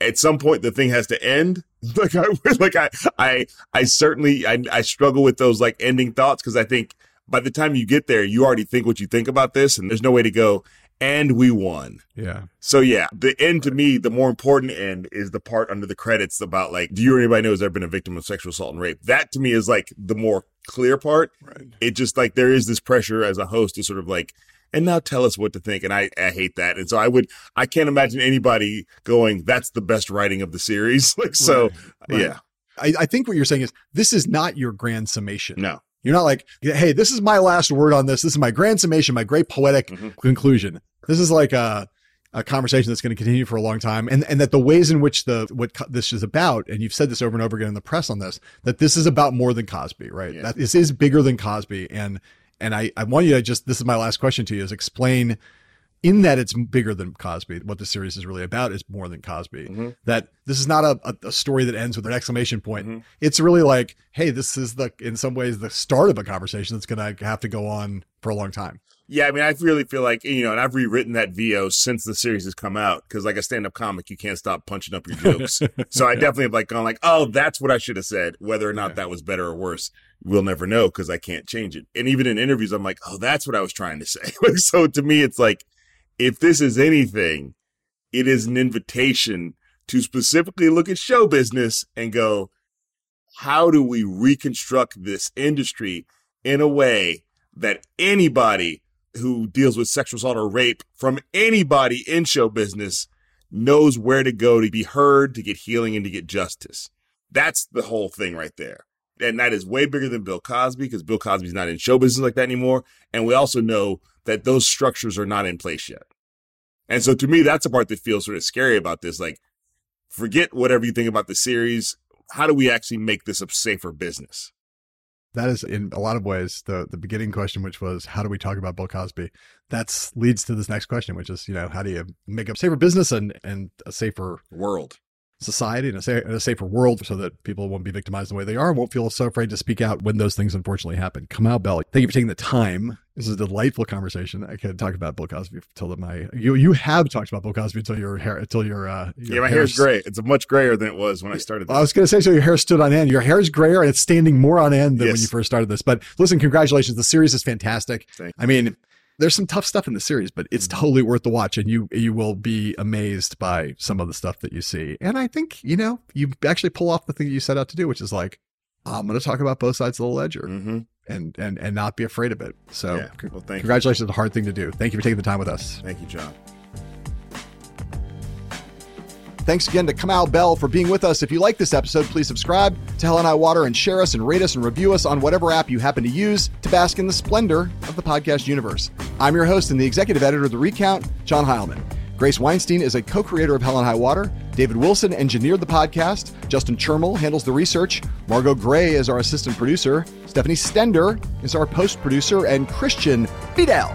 at some point the thing has to end. Like I, like I, I, I certainly, I, I struggle with those like ending thoughts because I think by the time you get there, you already think what you think about this and there's no way to go. And we won. Yeah. So yeah, the end to me, the more important end is the part under the credits about like, do you or anybody know has ever been a victim of sexual assault and rape? That to me is like the more clear part. Right. It just like there is this pressure as a host to sort of like, and now tell us what to think. And I, I hate that. And so I would, I can't imagine anybody going, that's the best writing of the series. Like, so Right. yeah. I, I think what you're saying is this is not your grand summation. No. You're not like, hey, this is my last word on this. This is my grand summation, my great poetic Mm-hmm. conclusion. This is like a, a conversation that's going to continue for a long time. And, and that the ways in which the, what co- this is about, and you've said this over and over again in the press on this, that this is about more than Cosby, right? That this is bigger than Cosby. And, and I, I want you to just, this is my last question to you is explain in that it's bigger than Cosby. What the series is really about is more than Cosby. Mm-hmm. That this is not a, a, a story that ends with an exclamation point. It's really like, hey, this is the in some ways the start of a conversation that's going to have to go on for a long time. Yeah, I mean, I really feel like you know, and I've rewritten that VO since the series has come out because, like a stand-up comic, you can't stop punching up your jokes. so I definitely have like gone like, oh, that's what I should have said. Whether or not that was better or worse, we'll never know because I can't change it. And even in interviews, I'm like, oh, that's what I was trying to say. so to me, it's like, if this is anything, it is an invitation to specifically look at show business and go, how do we reconstruct this industry in a way that anybody who deals with sexual assault or rape from anybody in show business knows where to go to be heard, to get healing, and to get justice. That's the whole thing right there. And that is way bigger than Bill Cosby because Bill Cosby's not in show business like that anymore. And we also know that those structures are not in place yet. And so to me, that's the part that feels sort of scary about this. Like, forget whatever you think about the series. How do we actually make this a safer business? That is in a lot of ways the the beginning question, which was how do we talk about Bill Cosby? That's leads to this next question, which is you know how do you make a safer business and and a safer world, society, and a, sa- and a safer world, so that people won't be victimized the way they are, and won't feel so afraid to speak out when those things unfortunately happen. Kamau Bell, thank you for taking the time. This is a delightful conversation. I could talk about Bill Cosby until my you you have talked about Bill Cosby until your hair until your uh your yeah, my hair hair's gray. It's much grayer than it was when I started. I was going to say, so your hair stood on end. Your hair is grayer and it's standing more on end than when you first started this. But listen, congratulations. The series is fantastic. I mean, there's some tough stuff in the series, but it's Mm-hmm. totally worth the watch. And you, you will be amazed by some of the stuff that you see. And I think, you know, you actually pull off the thing that you set out to do, which is like, I'm going to talk about both sides of the ledger. Mm-hmm. and and and not be afraid of it. So, Yeah. Well, thank you. congratulations, it's a hard thing to do. Thank you for taking the time with us. Thank you, John. Thanks again to Kamau Bell for being with us. If you like this episode, please subscribe to Hell and High Water and share us and rate us and review us on whatever app you happen to use to bask in the splendor of the podcast universe. I'm your host and the executive editor of The Recount, John Heilemann. Grace Weinstein is a co creator of Hell and High Water. David Wilson engineered the podcast. Justin Chermel handles the research. Margot Gray is our assistant producer. Stephanie Stender is our post producer. And Christian Fidel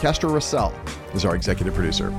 Castro Russell is our executive producer.